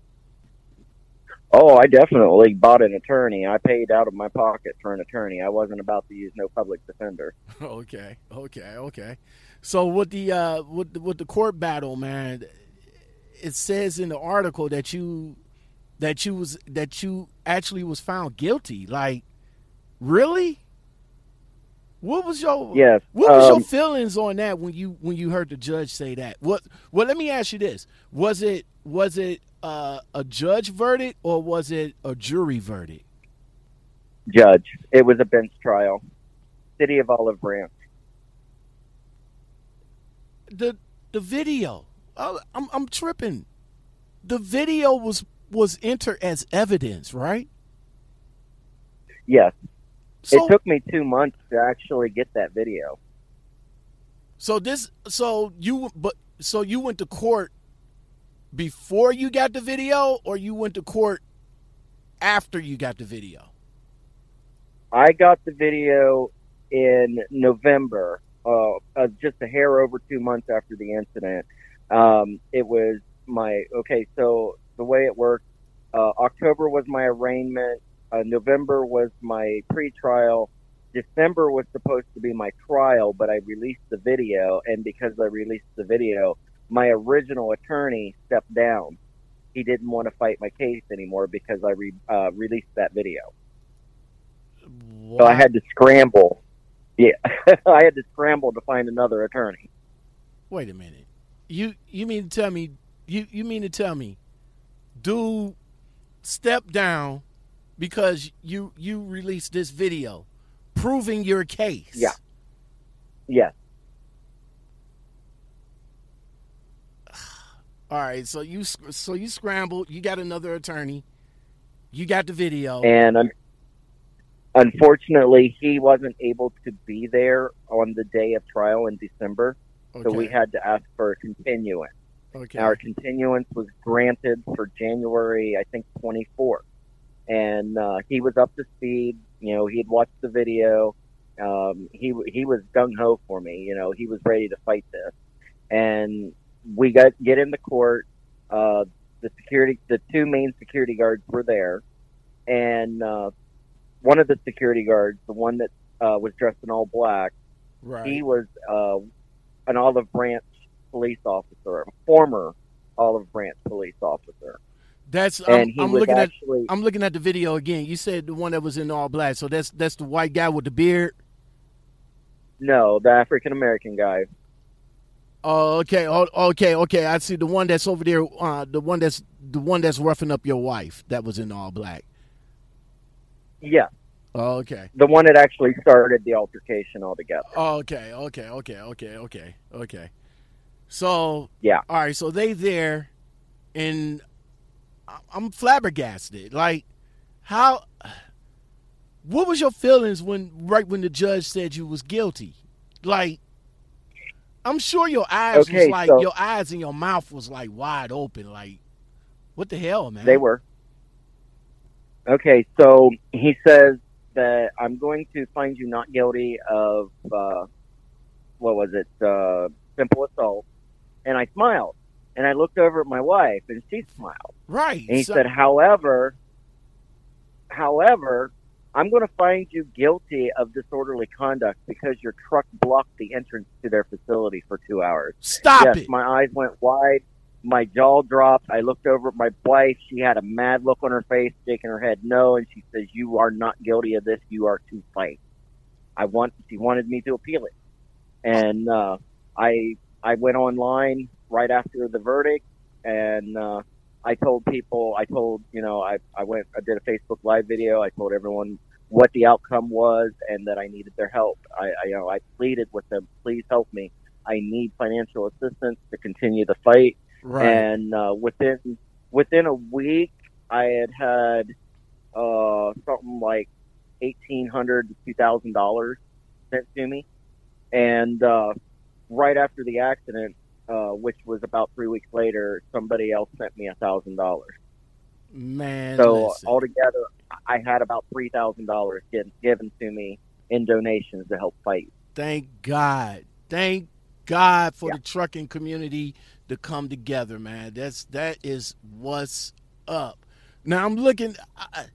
Oh, I definitely bought an attorney. I paid out of my pocket for an attorney. I wasn't about to use no public defender. okay. Okay. Okay. So with the uh with the, with the court battle, man, it says in the article that you that you was that you actually was found guilty. Like really? What was your Yes. What was your um, feelings on that when you when you heard the judge say that? What well let me ask you this. Was it was it uh, a judge verdict or was it a jury verdict? judge? It was a bench trial. City of Olive Branch. The the video. Oh, I'm I'm tripping. The video was was entered as evidence, right? Yes. So it took me two months to actually get that video. so this so you but so you went to court before you got the video or you went to court after you got the video? I got the video in November, uh, uh, just a hair over two months after the incident. Um, it was my okay. So the way it worked, uh, October was my arraignment. Uh, November was my pre-trial. December was supposed to be my trial, but I released the video, and because I released the video, my original attorney stepped down. He didn't want to fight my case anymore because I re- uh, released that video. So I had to scramble. Yeah, I had to scramble to find another attorney. Wait a minute. You you mean to tell me you you mean to tell me dude step down because you you released this video proving your case. Yeah. Yes. All right, so you so you scrambled. You got another attorney. You got the video. And un- unfortunately, he wasn't able to be there on the day of trial in December, okay. so we had to ask for a continuance. okay. Our continuance was granted for January, I think, 24th. And uh, he was up to speed. You know, he had watched the video. Um, he he was gung ho for me. You know, he was ready to fight this. And we got get into court. Uh, the security, the two main security guards were there, and uh, one of the security guards, the one that uh, was dressed in all black, right. he was uh, an Olive Branch police officer, a former Olive Branch police officer, That's and I'm, I'm looking at I'm looking at the video again. You said the one that was in all black. So that's that's the white guy with the beard. no the African American guy. Oh, okay. Oh, okay, okay. I see the one that's over there. Uh, the one that's the one that's roughing up your wife. That was in all black. Yeah, Oh, okay. the one that actually started the altercation altogether. Oh, okay. Okay. Okay. Okay. Okay. Okay. So Yeah. All right. So they there, and I'm flabbergasted. Like, how? What was your feelings when right when the judge said you was guilty? Like, I'm sure your eyes was like so- your eyes and your mouth was like wide open. Like, what the hell, man? They were. Okay, so he says that I'm going to find you not guilty of uh, what was it? Uh, simple assault. And I smiled, and I looked over at my wife, and she smiled. right. And he So- said, however, however, I'm going to find you guilty of disorderly conduct because your truck blocked the entrance to their facility for two hours. "Stop yes, it." my eyes went wide. My jaw dropped. I looked over at my wife. She had a mad look on her face, shaking her head no, and she says, "You are not guilty of this. You are to fight." I want. She wanted me to appeal it, and uh, I I went online right after the verdict, and uh, I told people. I told you know I I went. I did a Facebook live video. I told everyone what the outcome was and that I needed their help. I, I you know I pleaded with them, please help me. I need financial assistance to continue the fight. right. And uh, within within a week, I had had uh, something like eighteen hundred to two thousand dollars sent to me. And uh, right after the accident, uh, which was about three weeks later, somebody else sent me a thousand dollars. man. So listen. altogether, I had about three thousand dollars given to me in donations to help fight. Thank God. Thank God for Yeah. the trucking community to come together, man. That's that is what's up. Now I'm looking. I,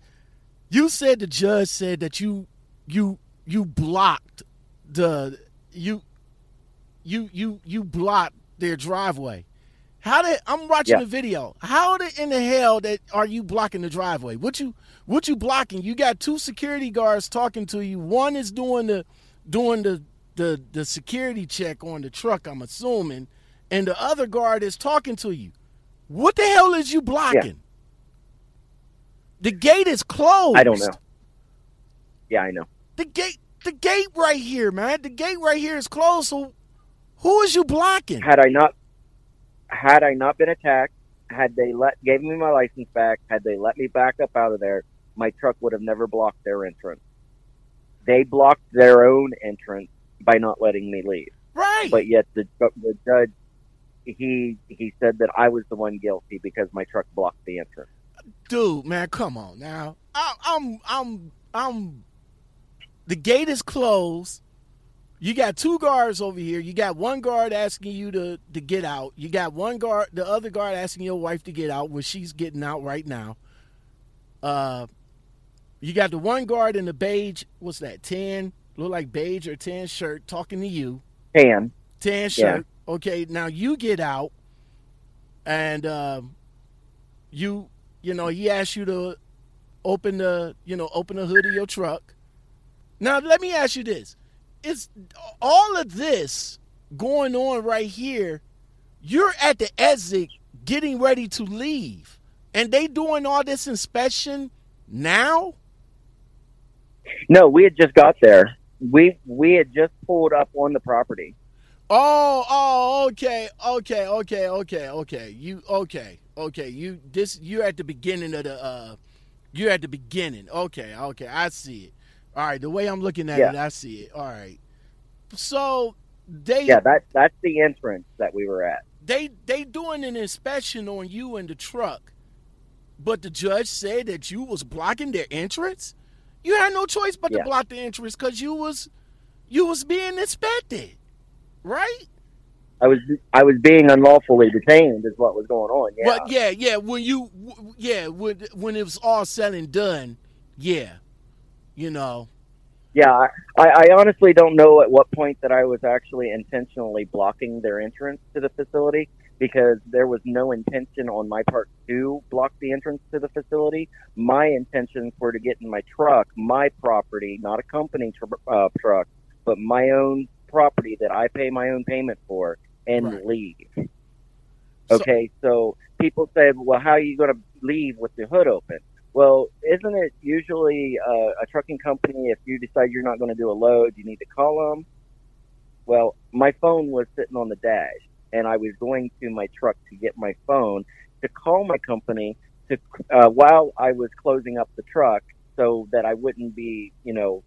you said the judge said that you you you blocked the you you you you blocked their driveway. How did I'm watching Yeah. the video? How the, in the hell that are you blocking the driveway? What you what you blocking? You got two security guards talking to you. One is doing the doing the the the security check on the truck. I'm assuming, and the other guard is talking to you. What the hell is you blocking? The gate is closed. I don't know. Yeah, I know. The gate the gate right here, man. The gate right here is closed. So who is you blocking? Had I not had I not been attacked, had they let gave me my license back, had they let me back up out of there, my truck would have never blocked their entrance. They blocked their own entrance by not letting me leave. Right. But yet the the judge he he said that I was the one guilty because my truck blocked the entrance. dude, man, come on now. I, I'm, I'm, I'm. The gate is closed. You got two guards over here. You got one guard asking you to to get out. You got one guard, the other guard asking your wife to get out, where she's getting out right now. Uh, you got the one guard in the beige. What's that? Tan, look like beige or tan shirt, talking to you. Tan. tan shirt. Okay, now you get out, and um, you you know he asks you to open the you know open the hood of your truck. Now let me ask you this: Is all of this going on right here? You're at the exit, getting ready to leave, and they doing all this inspection Now? No, we had just got there. We we had just pulled up on the property. Oh, oh, okay, okay, okay, okay, okay. You okay, okay. You this you're at the beginning of the uh you're at the beginning. Okay, okay, I see it. All right, the way I'm looking at Yeah. it, I see it. All right. So they Yeah, that that's the entrance that we were at. they they doing an inspection on you and the truck, but the judge said that you was blocking their entrance. You had no choice but to block the entrance because you was you was being inspected, right? I was I was being unlawfully detained is what was going on. Yeah. Yeah, yeah, when you yeah when when it was all said and done, yeah, you know, Yeah, I, I honestly don't know at what point that I was actually intentionally blocking their entrance to the facility because there was no intention on my part to block the entrance to the facility. My intentions were to get in my truck, my property, not a company tr- uh, truck, but my own property that I pay my own payment for and Right. leave. So- Okay, so people said, well, how are you going to leave with the hood open? Well, isn't it usually uh, a trucking company if you decide you're not going to do a load, you need to call them? Well, my phone was sitting on the dash, and I was going to my truck to get my phone to call my company to uh, while I was closing up the truck, so that I wouldn't be, you know,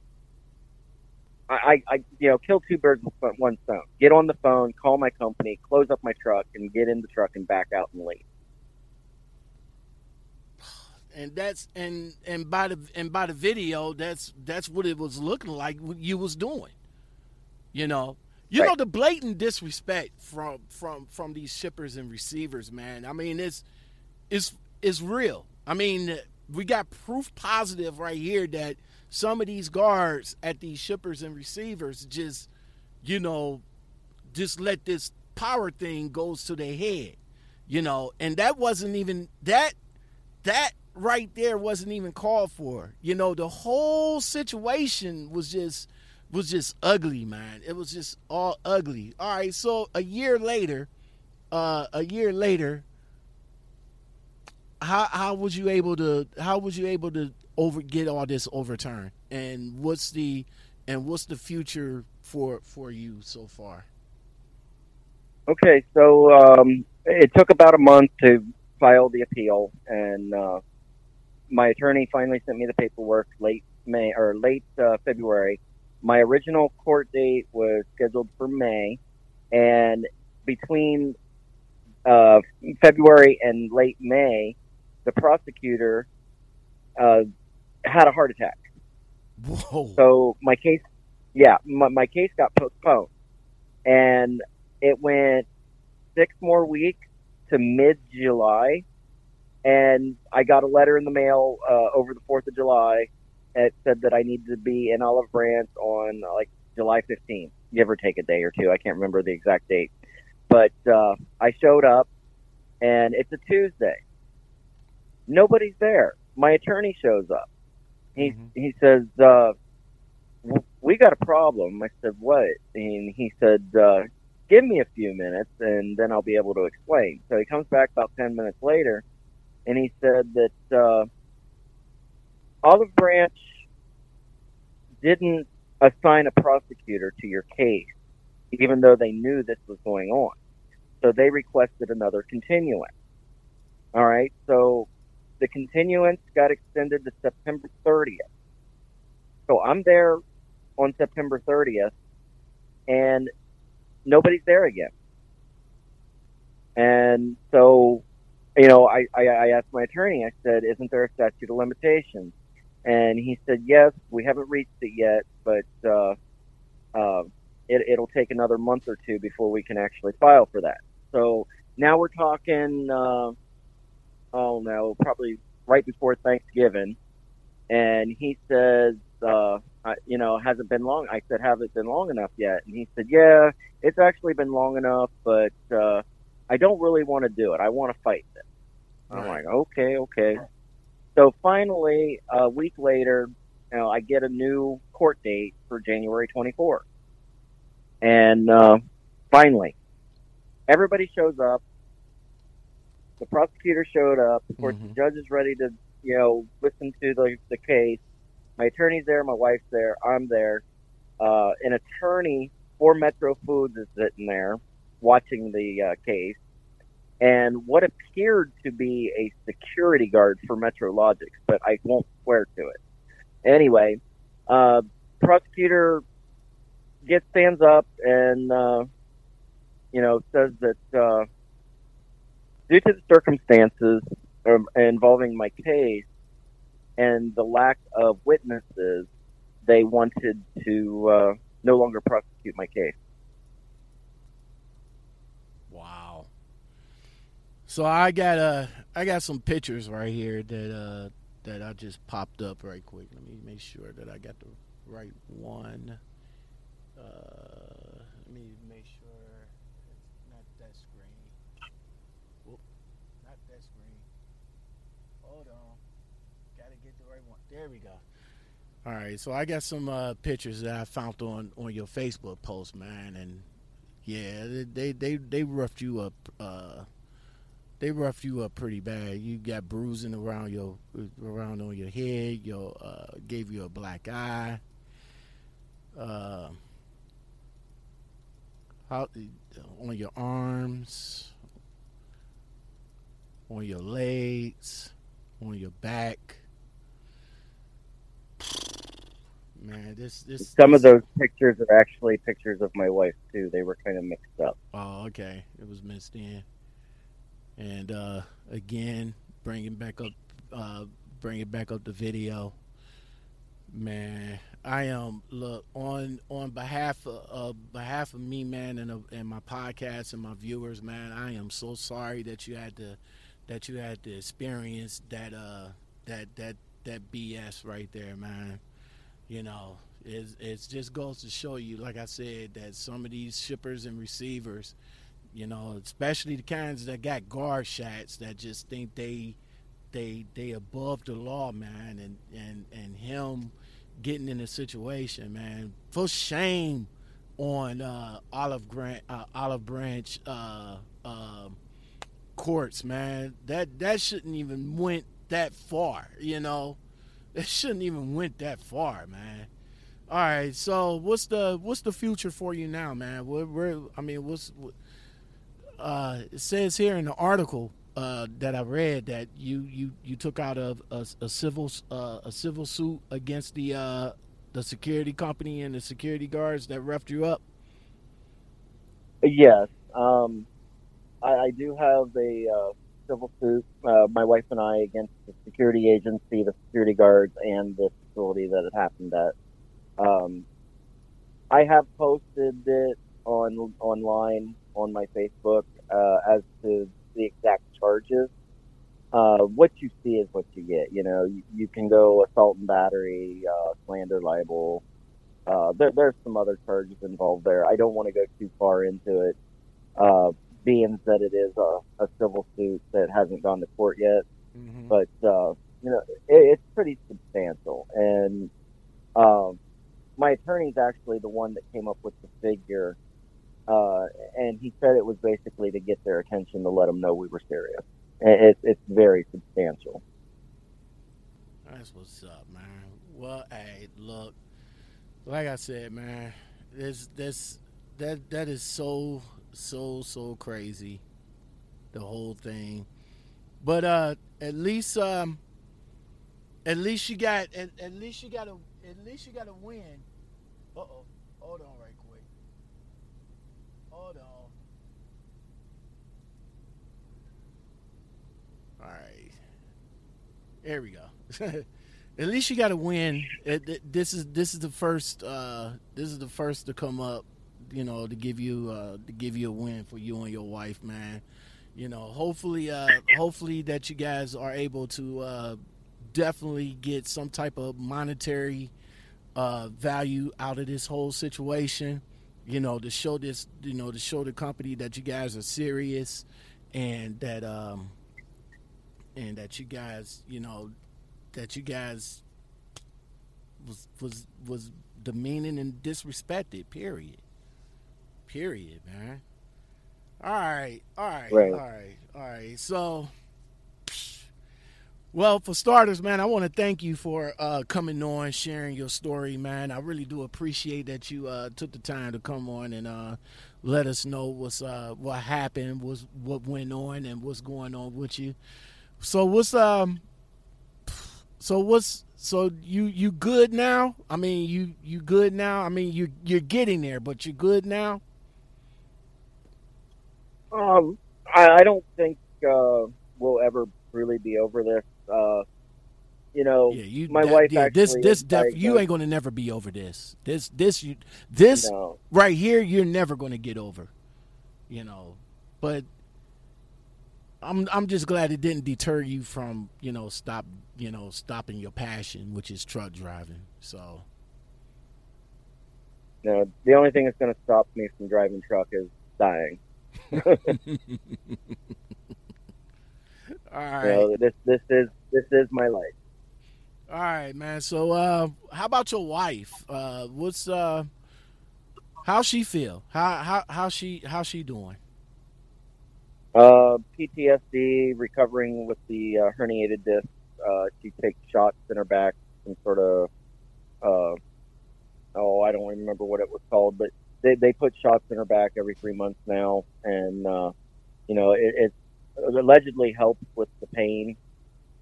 I, I, you know, kill two birds with one stone. Get on the phone, call my company, close up my truck, and get in the truck and back out and leave. And that's and and by the and by the video, that's that's what it was looking like what you was doing. You know, you Right. know the blatant disrespect from from from these shippers and receivers, man. I mean, it's it's it's real. I mean, we got proof positive right here that some of these guards at these shippers and receivers just, you know, just let this power thing goes to their head, you know, and that wasn't even that that right there wasn't even called for. You know, the whole situation was just was just ugly, man. It was just all ugly. All right, so a year later, uh a year later, how how was you able to how was you able to over get all this overturned? And what's the and what's the future for for you so far? Okay, so um, it took about a month to file the appeal, and uh, my attorney finally sent me the paperwork late May or late uh, February. My original court date was scheduled for May, and between uh, February and late May, the prosecutor uh, had a heart attack. Whoa. So my case, yeah, my, my case got postponed, and it went six more weeks to mid July, and I got a letter in the mail uh, over the Fourth of July. It said that I needed to be in Olive Branch on uh, like July 15th, give or take a day or two. I can't remember the exact date, but uh, I showed up, and it's a Tuesday. Nobody's there. My attorney shows up. He Mhm. he says, uh, "We got a problem." I said, "What?" And he said, uh, "Give me a few minutes, and then I'll be able to explain." So he comes back about ten minutes later, and he said that uh, Olive Branch didn't assign a prosecutor to your case, even though they knew this was going on. So they requested another continuance. All right, so the continuance got extended to September 30th. So I'm there on September 30th, and nobody's there again. And so, you know, I, I, I asked my attorney, I said, isn't there a statute of limitations? And he said, yes, we haven't reached it yet, but uh, uh, it, it'll take another month or two before we can actually file for that. So now we're talking, uh, oh no, probably right before Thanksgiving. And he says, uh, you know, hasn't been long? I said, have it been long enough yet? And he said, yeah, it's actually been long enough, but uh, I don't really want to do it. I want to fight this. I'm like, okay, okay. So finally, a week later, you know, I get a new court date for January 24th. And uh, finally, everybody shows up. The prosecutor showed up. Of course, Mhm. the judge is ready to you know, listen to the the case. My attorney's there, my wife's there, I'm there. Uh, an attorney for Metro Foods is sitting there watching the uh, case, and what appeared to be a security guard for Metro Logics, but I won't swear to it. Anyway, uh, prosecutor gets stands up and uh, you know says that uh, due to the circumstances um, involving my case and the lack of witnesses, they wanted to uh, no longer prosecute my case. Wow. So I got uh I got some pictures right here that uh that I just popped up right quick. Let me make sure that I got the right one. Uh, let me make sure it's not that screen. Whoop, not that screen. Hold on. Gotta get the right one. There we go. All right, so I got some uh, pictures that I found on on your Facebook post, man, and yeah, they they they roughed you up. Uh, they roughed you up pretty bad. You got bruising around your around on your head. Your uh, gave you a black eye. Uh, how on your arms, on your legs, on your back. Man, this this Some of those pictures are actually pictures of my wife too. They were kind of mixed up. Oh, okay. It was missed in. And uh, again, bringing back up, uh, bringing back up the video. Man, I am look on on behalf of uh, behalf of me, man, and uh, and my podcast and my viewers, man. I am so sorry that you had to that you had to experience that uh that that that BS right there, man. You know, it it just goes to show you, like I said, that some of these shippers and receivers, you know, especially the kinds that got guard shots that just think they they they above the law, man, and and and him getting in a situation, man, for shame on uh, Olive Grant, uh, Olive Branch uh, uh, courts, man. That that shouldn't even went that far, you know. It shouldn't even went that far, man. All right, so what's the what's the future for you now, man? Where, where I mean, what's what, uh, it says here in the article uh, that I read that you you you took out a a, a civil uh, a civil suit against the uh, the security company and the security guards that roughed you up. Yes, um, I, I do have a uh, civil suit. Uh, my wife and I against the security agency, the security guards, and the facility that it happened at. Um, I have posted it on online on my Facebook uh, as to the exact charges. Uh, what you see is what you get. You know, you, you can go assault and battery, uh, slander, libel. Uh, there, there's some other charges involved there. I don't want to go too far into it, uh, being that it is a, a civil suit that hasn't gone to court yet Mm-hmm. but uh, you know it, it's pretty substantial. And um, my attorney's actually the one that came up with the figure, uh, and he said it was basically to get their attention to let them know we were serious. It, it's very substantial. That's what's up, man. Well, hey, look, like I said, man, this this that that is so so so crazy, the whole thing. But uh, at least um, at least you got at, at least you got a at least you got a win. Uh oh, hold on on. All right. There we go. At least you got to win. This is this is the first. Uh, this is the first to come up. You know, to give you uh, to give you a win for you and your wife, man. You know, hopefully, uh, hopefully that you guys are able to uh, definitely get some type of monetary uh, value out of this whole situation. You know, to show this, you know, to show the company that you guys are serious and that um, and that you guys, you know, that you guys was was was demeaning and disrespected. Period. Period, man. All right, all right, Right. all right, all right. So, Well, for starters, man, I want to thank you for uh, coming on, sharing your story, man. I really do appreciate that you uh, took the time to come on and uh, let us know what's uh, what happened, was what went on, and what's going on with you. So what's um, so what's so you you good now? I mean, you you good now? I mean, you you're getting there, but you're good now? Um, I, I don't think uh, we'll ever really be over this. Uh, you know, Yeah, you. my that- wife yeah, this this is def- you ain't gonna never be over this. This this you this no. right here you're never going to get over you know but i'm i'm just glad it didn't deter you from you know stop you know stopping your passion which is truck driving so No, the only thing that's going to stop me from driving truck is dying. all right know, this this is this is my life. all right man so uh how about your wife uh what's uh how she feel how how how she how she doing Uh, PTSD, recovering with the uh, herniated disc. Uh, she takes shots in her back, some sort of, uh, oh, I don't remember what it was called, but they, they put shots in her back every three months now. And, uh, you know, it, it allegedly helps with the pain.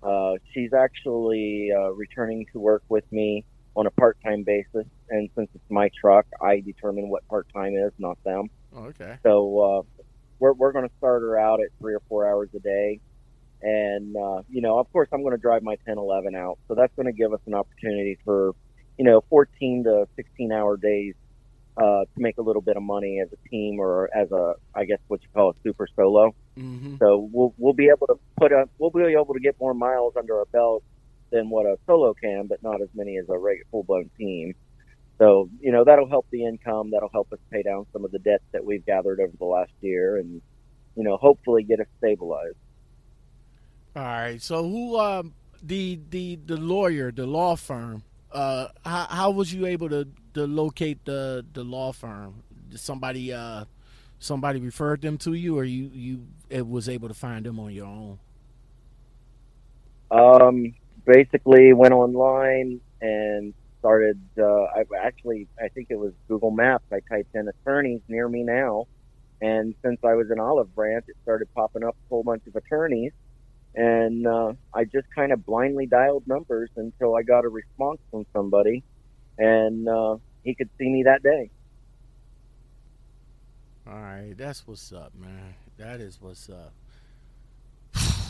Uh, she's actually uh, returning to work with me on a part time basis. And since it's my truck, I determine what part time is, not them. oh, okay So uh, we're we're going to start her out at three or four hours a day, and uh, you know, of course, I'm going to drive my 10, 11 out. So that's going to give us an opportunity for you know 14 to 16 hour days uh, to make a little bit of money as a team or as a I guess what you call a super solo. Mm-hmm So we'll we'll be able to put a we'll be able to get more miles under our belt than what a solo can, but not as many as a regular full blown team. So you know that'll help the income. That'll help us pay down some of the debts that we've gathered over the last year, and you know hopefully get us stabilized. All right. So who um the the the lawyer, the law firm, uh how how was you able to to locate the the law firm? Did somebody uh somebody referred them to you or you you was able to find them on your own? Um, basically went online and started. Uh, I actually I think it was Google Maps. I typed in attorneys near me now, and since I was in Olive Branch, it started popping up a whole bunch of attorneys. And uh, I just kind of blindly dialed numbers until I got a response from somebody, and uh, he could see me that day. All right, that's what's up, man. That is what's up.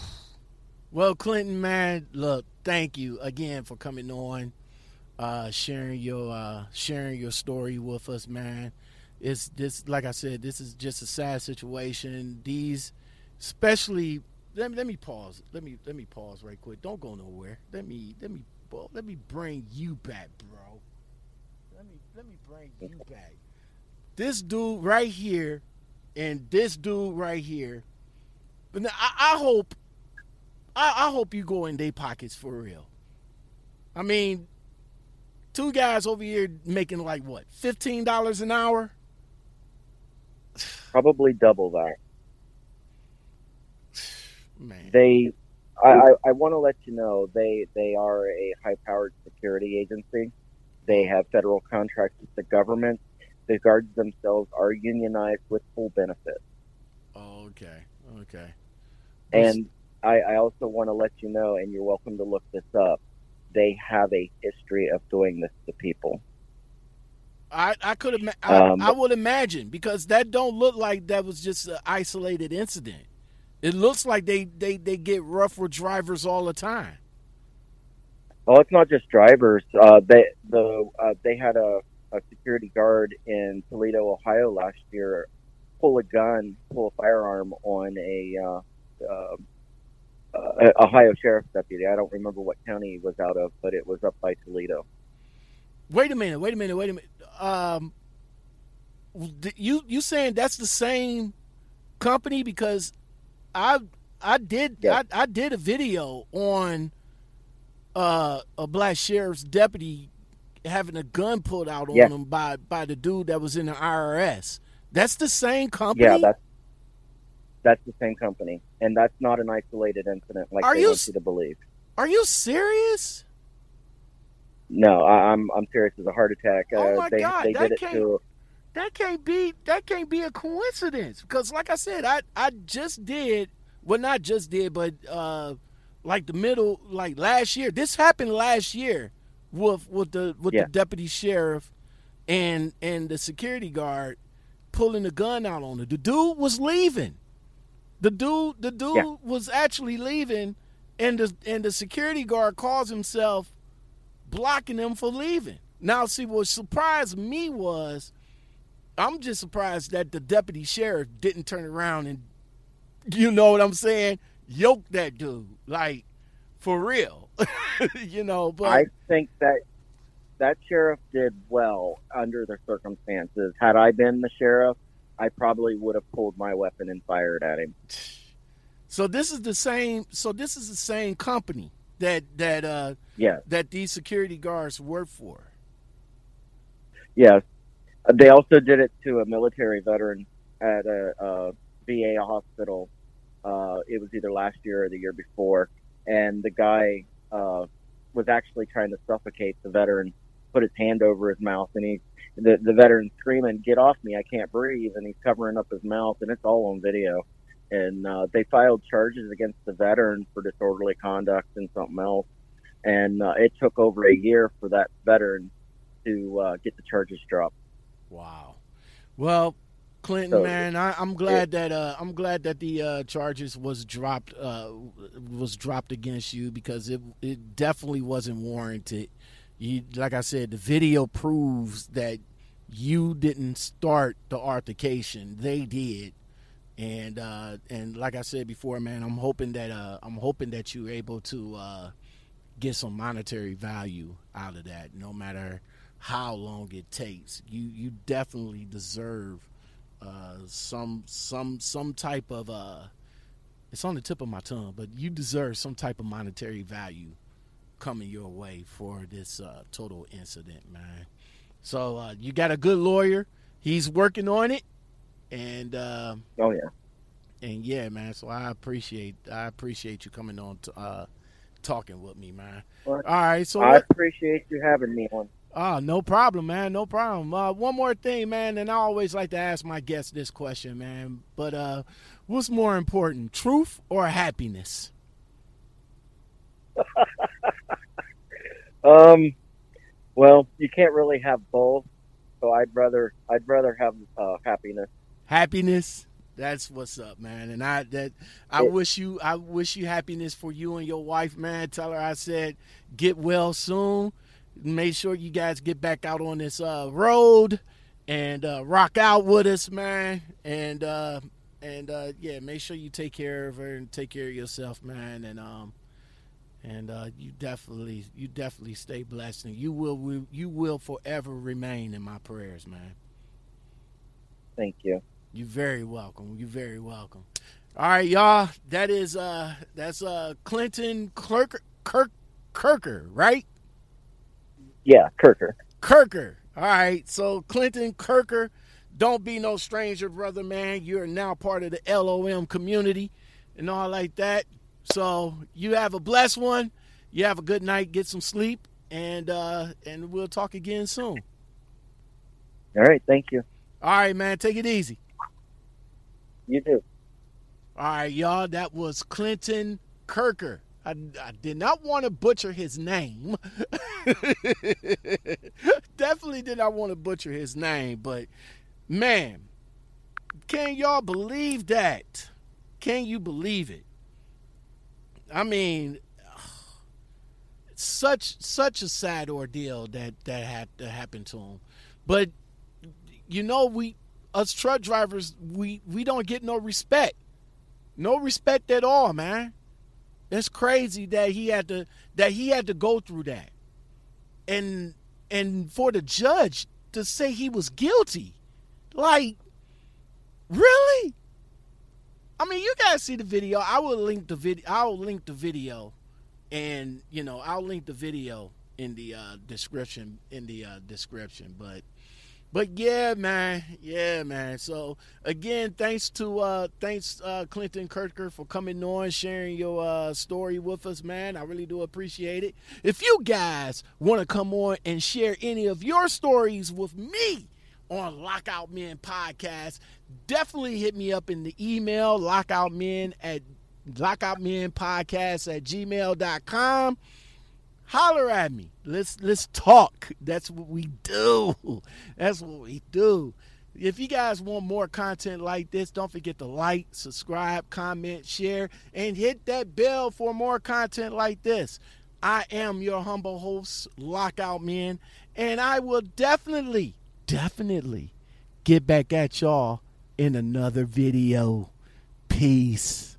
Well, Clinton, man, look, thank you again for coming on, uh, sharing your uh, sharing your story with us, man. It's this, like I said, this is just a sad situation. These, especially, let me let me pause. Let me let me pause right quick. Don't go nowhere. Let me let me let me bring you back, bro. Let me let me bring you back. This dude right here, and this dude right here. But now, I, I hope I, I hope you go in their pockets for real. I mean, two guys over here making like what, fifteen dollars an hour? Probably double that. Man, They, I, I, I want to let you know they they are a high-powered security agency. They have federal contracts with the government. The guards themselves are unionized with full benefits. oh, okay, okay. And I, I also want to let you know, and you're welcome to look this up. They have a history of doing this to people. I I could ima- I, Um, I would imagine because that don't look like that was just an isolated incident. It looks like they they they get rough with drivers all the time. Well, it's not just drivers. Uh, they the uh, they had a, a security guard in Toledo, Ohio last year pull a gun, pull a firearm on a uh, uh, uh, Ohio sheriff's deputy. I don't remember what county he was out of, but it was up by Toledo. Wait a minute, wait a minute, wait a minute. Um, you you saying that's the same company because I I did Yeah. I, I did a video on uh, a black sheriff's deputy having a gun pulled out on him by by the dude that was in the IRS. That's the same company. Yeah, that's that's the same company, and that's not an isolated incident like Are they you want you to believe. Are you serious? No, I, I'm I'm serious. It's a heart attack. Oh Uh, my they God, they that did it can't- to That can't be that can't be a coincidence because like I said, I I just did well not just did but uh like the middle like last year. This happened last year with with the with Yeah. the deputy sheriff and and the security guard pulling the gun out on it. The dude was leaving. The dude the dude Yeah. was actually leaving and the and the security guard calls himself blocking him for leaving. Now see what surprised me was I'm just surprised that the deputy sheriff didn't turn around and you know what I'm saying? Yoke that dude. Like for real. you know, but I think that that sheriff did well under the circumstances. Had I been the sheriff, I probably would have pulled my weapon and fired at him. so this is the same so this is the same company that that uh Yes, that these security guards work for. yes. Uh, They also did it to a military veteran at a, a VA hospital. Uh, it was either last year or the year before, and the guy uh, was actually trying to suffocate the veteran. Put his hand over his mouth, and he the the veteran screaming, "Get off me! I can't breathe!" And he's covering up his mouth, and it's all on video. And uh, they filed charges against the veteran for disorderly conduct and something else. And uh, it took over a year for that veteran to uh, get the charges dropped. Wow. Well, Clinton, So- man, I, I'm glad that uh, I'm glad that the uh, charges was dropped uh, was dropped against you because it it definitely wasn't warranted. You, like I said, the video proves that you didn't start the altercation; they did. And uh, and like I said before, man, I'm hoping that uh, I'm hoping that you're able to uh, get some monetary value out of that, no matter how long it takes. You you definitely deserve uh, some some some type of uh, it's on the tip of my tongue, but you deserve some type of monetary value coming your way for this uh, total incident, man. So uh, you got a good lawyer. He's working on it, and uh, Oh yeah, and yeah, man. So I appreciate I appreciate you coming on to uh, talking with me, man. Well, All right, so I what- appreciate you having me on. Oh, no problem, man. No problem. Uh, one more thing, man, and I always like to ask my guests this question, man. But uh, what's more important, truth or happiness? Um, well, you can't really have both, so I'd rather I'd rather have uh, happiness. Happiness. That's what's up, man. And I that I wish you I wish you happiness for you and your wife, man. Tell her I said get well soon. Make sure you guys get back out on this uh, road and uh, rock out with us, man. And uh, and uh, yeah, make sure you take care of her and take care of yourself, man. And um and uh, you definitely you definitely stay blessed and you will you will forever remain in my prayers, man. Thank you. You're very welcome. You're very welcome. All right, y'all. That is uh that's uh Clinton Kirker Kirk Kirker, right? Yeah, Kirker. Kirker. All right. So Clinton Kirker, don't be no stranger, brother man. You're now part of the LOM community and all like that. So you have a blessed one. You have a good night, get some sleep, and uh and we'll talk again soon. All right, thank you. All right, man. Take it easy. You too. All right, y'all. That was Clinton Kirker. I, I did not want to butcher his name. Definitely did not want to butcher his name, but man, can y'all believe that? Can you believe it? I mean, such such a sad ordeal that that had to happen to him. But you know, we us truck drivers, we we don't get no respect. No respect at all, man. It's crazy that he had to that he had to go through that. And and for the judge to say he was guilty. Like really? I mean, you guys see the video. I will link the video. I'll link the video and, you know, I'll link the video in the uh, description in the uh, description, but but yeah, man, yeah, man. So again, thanks to uh thanks uh Clinton Kirker for coming on, sharing your uh story with us, man. I really do appreciate it. If you guys want to come on and share any of your stories with me on Lockout Men Podcast, definitely hit me up in the email lockoutmen at lockoutmenpodcast at gmail.com holler at me. Let's let's talk. That's what we do. That's what we do. If you guys want more content like this, don't forget to like, subscribe, comment, share, and hit that bell for more content like this. I am your humble host, Lockout Man, and I will definitely, definitely get back at y'all in another video. Peace.